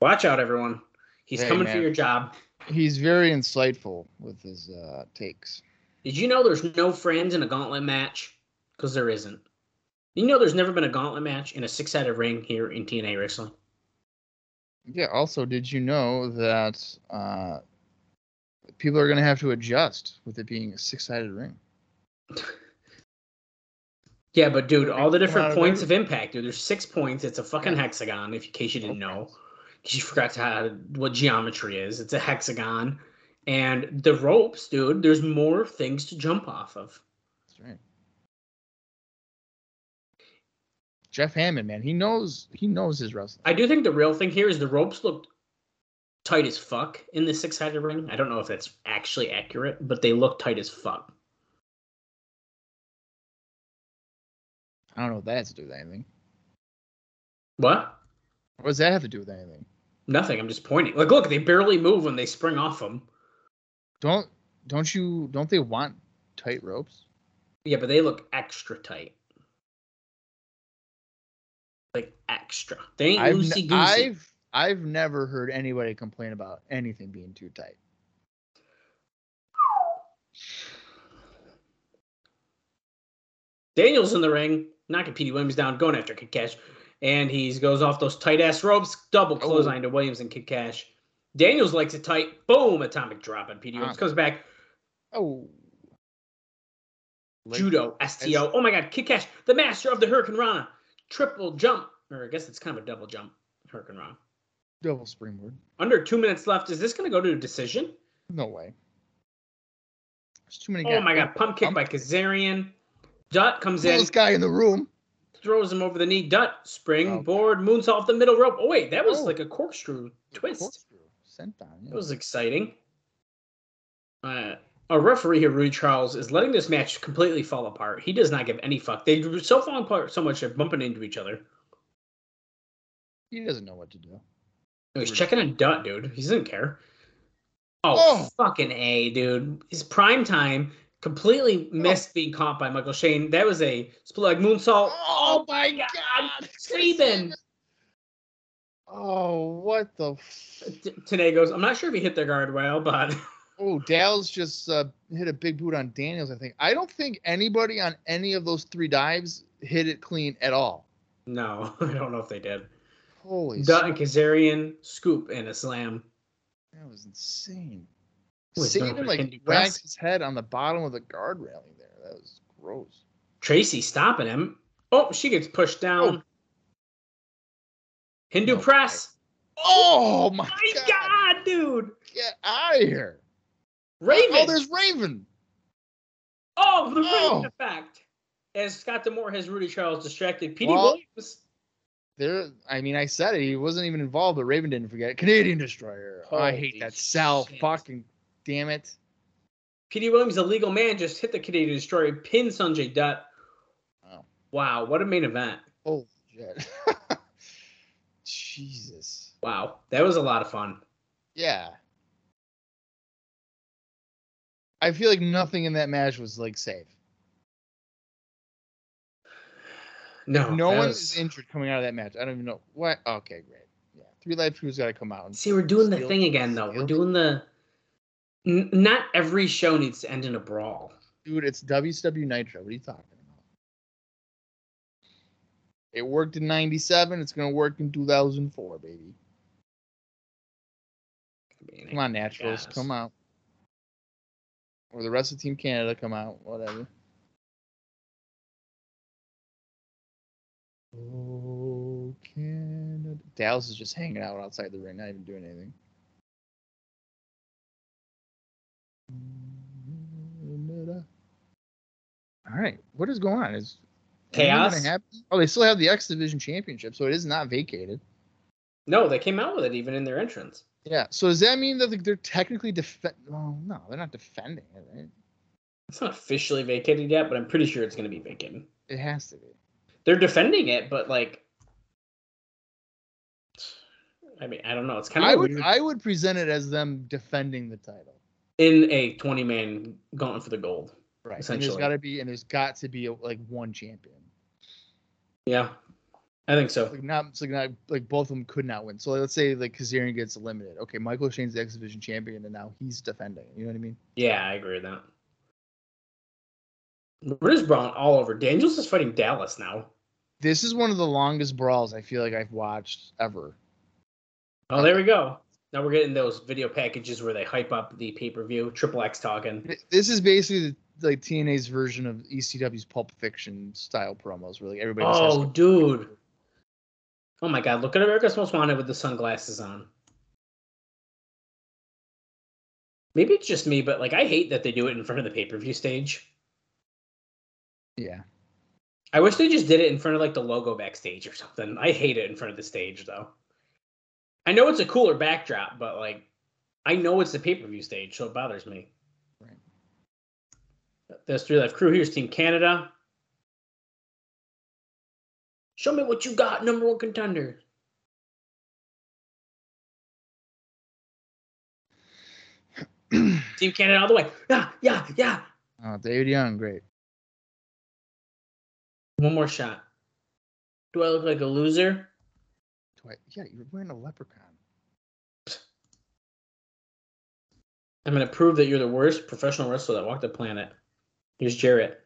Watch out, everyone. He's Hey, coming for your job. He's very insightful with his uh, takes. Did you know there's no friends in a gauntlet match? Because there isn't. You know there's never been a gauntlet match in a six sided ring here in TNA wrestling? Yeah. Also, did you know that uh, people are going to have to adjust with it being a six-sided ring? [laughs] Yeah, but dude, all the different points of impact, dude. There's six points. It's a fucking hexagon, if in case you didn't know. Because you forgot to how, what geometry is. It's a hexagon. And the ropes, dude, there's more things to jump off of. That's right. Jeff Hammond, man, he knows he knows his wrestling. I do think the real thing here is the ropes looked tight as fuck in the six sided ring. I don't know if that's actually accurate, but they look tight as fuck. I don't know what that has to do with anything. What? What does that have to do with anything? Nothing. I'm just pointing. Like, look, they barely move when they spring off them. Don't don't you don't they want tight ropes? Yeah, but they look extra tight. Like extra. They ain't I've loosey goosey. I've I've never heard anybody complain about anything being too tight. Daniels in the ring, knocking Petey Williams down, going after Kid Kash. And he goes off those tight ass ropes, double Oh. clothesline to Williams and Kid Kash. Daniels likes it tight. Boom, atomic drop on Petey Williams. Ah. Comes back, Oh. Like- judo, STO. Oh my god, Kid Kash, the master of the hurricanrana. Triple jump. Or I guess it's kind of a double jump. hurricanrana. Double springboard. Under two minutes left. Is this going to go to a decision? No way. There's too many Oh guys. my god, pump kick Pump. by Kazarian. Dutt comes in, Coolest guy in the room. throws him over the knee. Dutt, Oh. springboard, moonsault off the middle rope. Oh wait, that was Oh. like a corkscrew twist. Corkscrew. Senton. That was exciting. Uh, our referee here, Rudy Charles, is letting this match completely fall apart. He does not give any fuck. They were so falling apart so much they're bumping into each other. He doesn't know what to do. He's checking on Dutt, dude. He doesn't care. Oh, Oh. fucking A, dude. It's prime time completely missed being caught by Michael Shane. That was a split leg moonsault. Oh my God, God. Sabin. Oh, what the? F- T- Today goes, I'm not sure if he hit the guard well, but [laughs] oh, Dallas just uh, hit a big boot on Daniels. I think. I don't think anybody on any of those three dives hit it clean at all. no, [laughs] I don't know if they did. Holy, Dutt s- and Kazarian scoop and a slam. that was insane. Who is doing Sabin a like Hindu whacked press? his head on the bottom of the guard railing there. That was gross. Tracy stopping him. Oh, she gets pushed down. Oh. Hindu No press. Oh my, My God. God, dude. Get out of here. Raven. Oh, there's Raven. Oh, the Oh. Raven effect. As Scott D'Amore has Rudy Charles distracted. Petey Well- Williams. There, I mean, I said it. He wasn't even involved, but Raven didn't forget. Canadian Destroyer. Oh, I hate that. Sal, shit. fucking damn it. Petey Williams, a legal man, just hit the Canadian Destroyer, pinned Sonjay Dutt. Wow. Wow, what a main event. Oh shit. [laughs] Jesus. Wow, that was a lot of fun. Yeah. I feel like nothing in that match was like safe. No, no one was- is injured coming out of that match. I don't even know what. Okay, great. Yeah, 3Live Kru's got to come out. And See, we're doing the thing again, though. We're doing the. N- not every show needs to end in a brawl. Dude, it's WCW Nitro. What are you talking about? It worked in '97. It's gonna work in 2004, baby. I mean, Come on, Naturals, come out. Or the rest of Team Canada, come out. Whatever. Oh, Canada. Dallas is just hanging out outside the ring, not even doing anything. All right, what is going on? Is Chaos? Oh, they still have the X Division Championship, so it is not vacated. No, they came out with it even in their entrance. Yeah. So does that mean that they're technically defend? Well, no, they're not defending it, right? It's not officially vacated yet, but I'm pretty sure it's going to be vacated. It has to be. They're defending it, but like, I mean, I don't know. It's kind I of would weird I would present it as them defending the title. In a 20 man gauntlet for the gold. Right. And there's got to be and there's got to be like one champion. Yeah, I think so. Like not like not like both of them could not win. So let's say like Kazarian gets eliminated. Okay, Michael Shane's the X Division champion and now he's defending. You know what I mean? Yeah, I agree with that. Just brawling all over. Daniels is fighting Dallas now. This is one of the longest brawls I feel like I've watched ever. Oh, there we go. Now we're getting those video packages where they hype up the pay per view. Triple X talking. This is basically the, like TNA's version of ECW's Pulp Fiction style promos, where like everybody. Oh, dude. Oh my God! Look at America's Most Wanted with the sunglasses on. Maybe it's just me, but like I hate that they do it in front of the pay per view stage. Yeah. I wish they just did it in front of like the logo backstage or something. I hate it in front of the stage though. I know it's a cooler backdrop, but like I know it's the pay per view stage, so it bothers me. Right. There's 3Live Kru. Here's Team Canada. Show me what you got, number one contender. [clears throat] Team Canada all the way. Yeah, yeah, yeah. Oh, David Young, great. One more shot. Do I look like a loser? Do I, yeah, you're wearing a leprechaun. I'm going to prove that you're the worst professional wrestler that walked the planet. Here's Jarrett.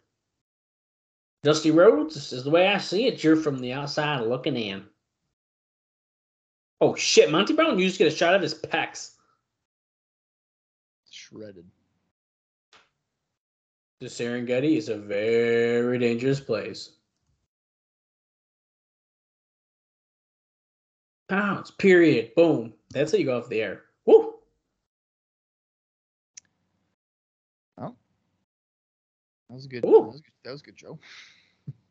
Dusty Rhodes, this is the way I see it. You're from the outside looking in. Oh shit, Monty Brown, you just get a shot of his pecs. Shredded. The Serengeti is a very dangerous place. Pounce, period. Boom. That's how you go off the air. Woo! Oh. That was good. That was good. That was good, Joe.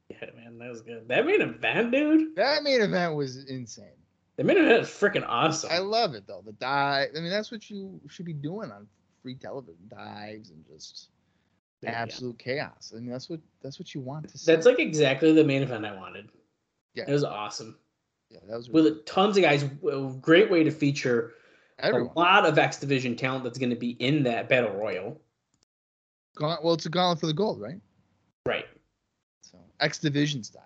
Yeah, man, that was good. That main event, dude. That main event was insane. The main event is freaking awesome. I love it though. The dive. I mean, that's what you should be doing on free television. Dives and just Yeah. absolute chaos. I mean, that's what that's what you want to see. That's like exactly the main event I wanted. Yeah. It was awesome. Yeah, that was really With tons of guys, great way to feature everyone. a lot of X Division talent that's going to be in that battle royal. Well, it's a gauntlet for the gold, right? Right. So X Division style.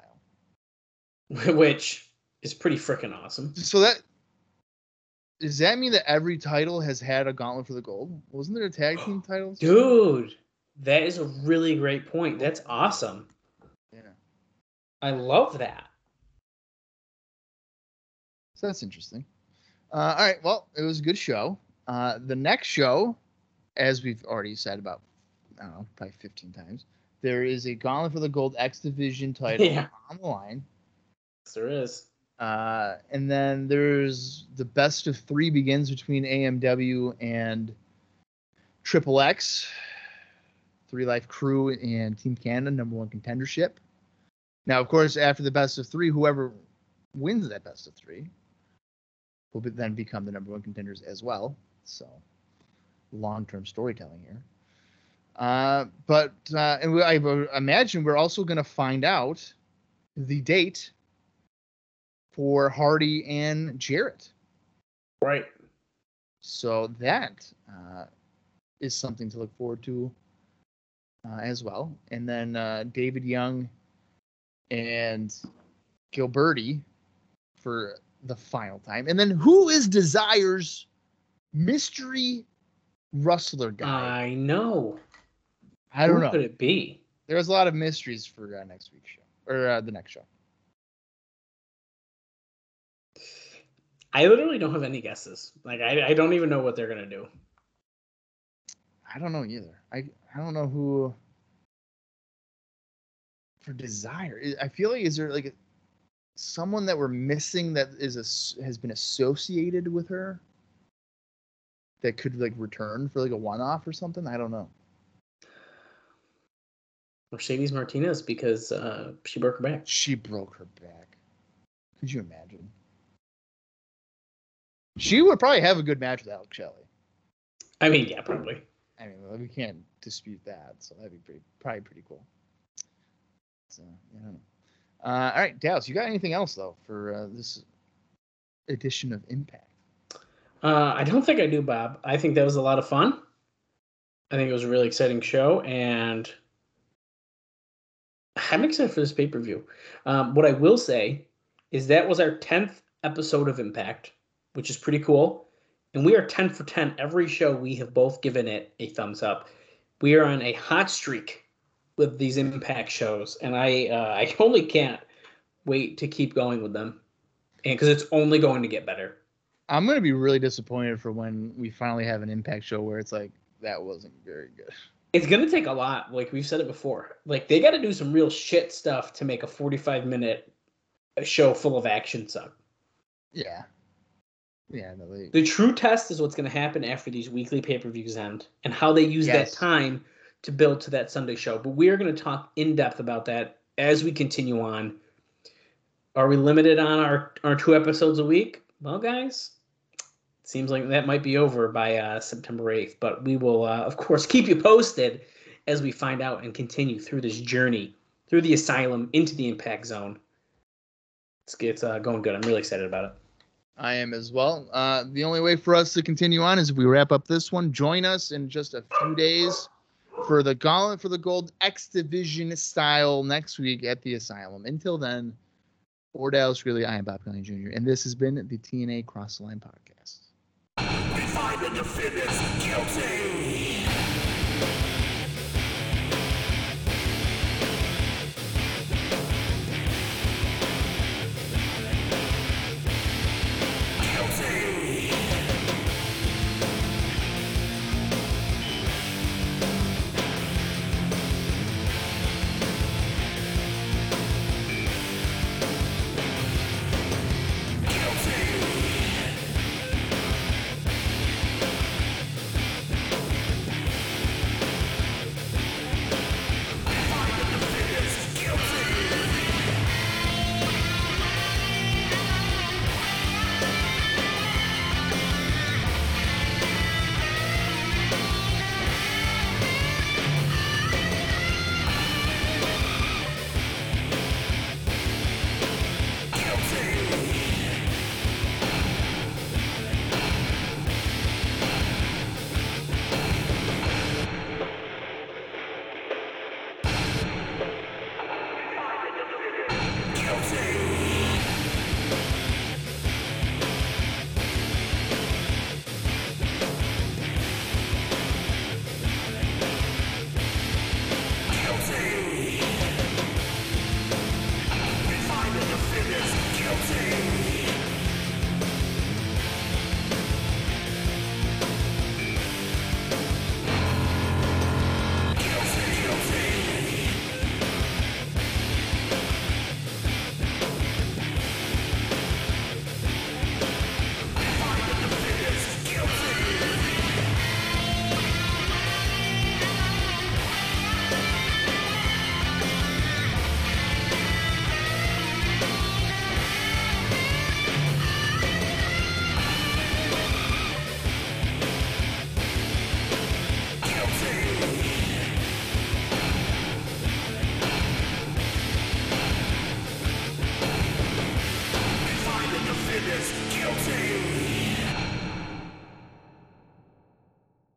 [laughs] Which is pretty freaking awesome. So that does that mean that every title has had a gauntlet for the gold? Wasn't there a tag [gasps] team title? Dude, that is a really great point. That's awesome. Yeah. I love that. So that's interesting. Uh, all right. Well, it was a good show. Uh, the next show, as we've already said about, I don't know, probably 15 times, there is a Gauntlet for the Gold X Division title Yeah. on the line. Yes, there is. Uh, and then there's the best of three begins between AMW and Triple X, 3Live Kru, and Team Canada, number one contendership. Now, of course, after the best of three, whoever wins that best of three will be, then become the number one contenders as well. So, long term storytelling here. Uh, but uh, and we, I imagine we're also going to find out the date for Hardy and Jarrett. Right. So that uh, is something to look forward to uh, as well. And then uh, David Young and Gilbertti for the final time. And then who is Desire's mystery rustler guy? I know. I don't Who know. could it be? There's a lot of mysteries for uh, next week's show or uh, the next show. I literally don't have any guesses. Like I, I don't even know what they're gonna do. I don't know either. I I don't know who for desire. I- I feel like is there like a, someone that we're missing that is a, has been associated with her that could like return for like a one off or something. I don't know. Mercedes Martinez because uh, she broke her back. She broke her back. Could you imagine? She would probably have a good match with Alex Shelley. I mean, yeah, probably. I mean, we can't dispute that, so that'd be pretty, probably pretty cool. So, yeah, I don't know. Uh, all right, Dallas, you got anything else though for uh, this edition of Impact? Uh, I don't think I do, Bob. I think that was a lot of fun. I think it was a really exciting show, and I'm excited for this pay per view. Um, what I will say is that was our 10th episode of Impact, which is pretty cool. And we are 10 for 10. Every show we have both given it a thumbs up. We are on a hot streak with these Impact shows, and I uh, [laughs] I only can't wait to keep going with them, and because it's only going to get better. I'm gonna be really disappointed for when we finally have an Impact show where it's like that wasn't very good. It's gonna take a lot. Like we've said it before. Like they got to do some real shit stuff to make a 45 minute show full of action suck. Yeah, yeah, no, they, The true test is what's gonna happen after these weekly pay per views end and how they use Yes. that time to build to that Sunday show. But we are gonna talk in depth about that as we continue on. Are we limited on our our two episodes a week? Well, guys, it seems like that might be over by uh, September 8th. But we will, uh, of course, keep you posted as we find out and continue through this journey through the asylum into the impact zone. It's, it's uh, going good. I'm really excited about it. I am as well. Uh, the only way for us to continue on is if we wrap up this one. Join us in just a few days for the Gauntlet for the Gold X Division style next week at the Asylum. Until then, for Dallas Greeley, I am Bob Conley Jr., and this has been the TNA Cross the Line Podcast.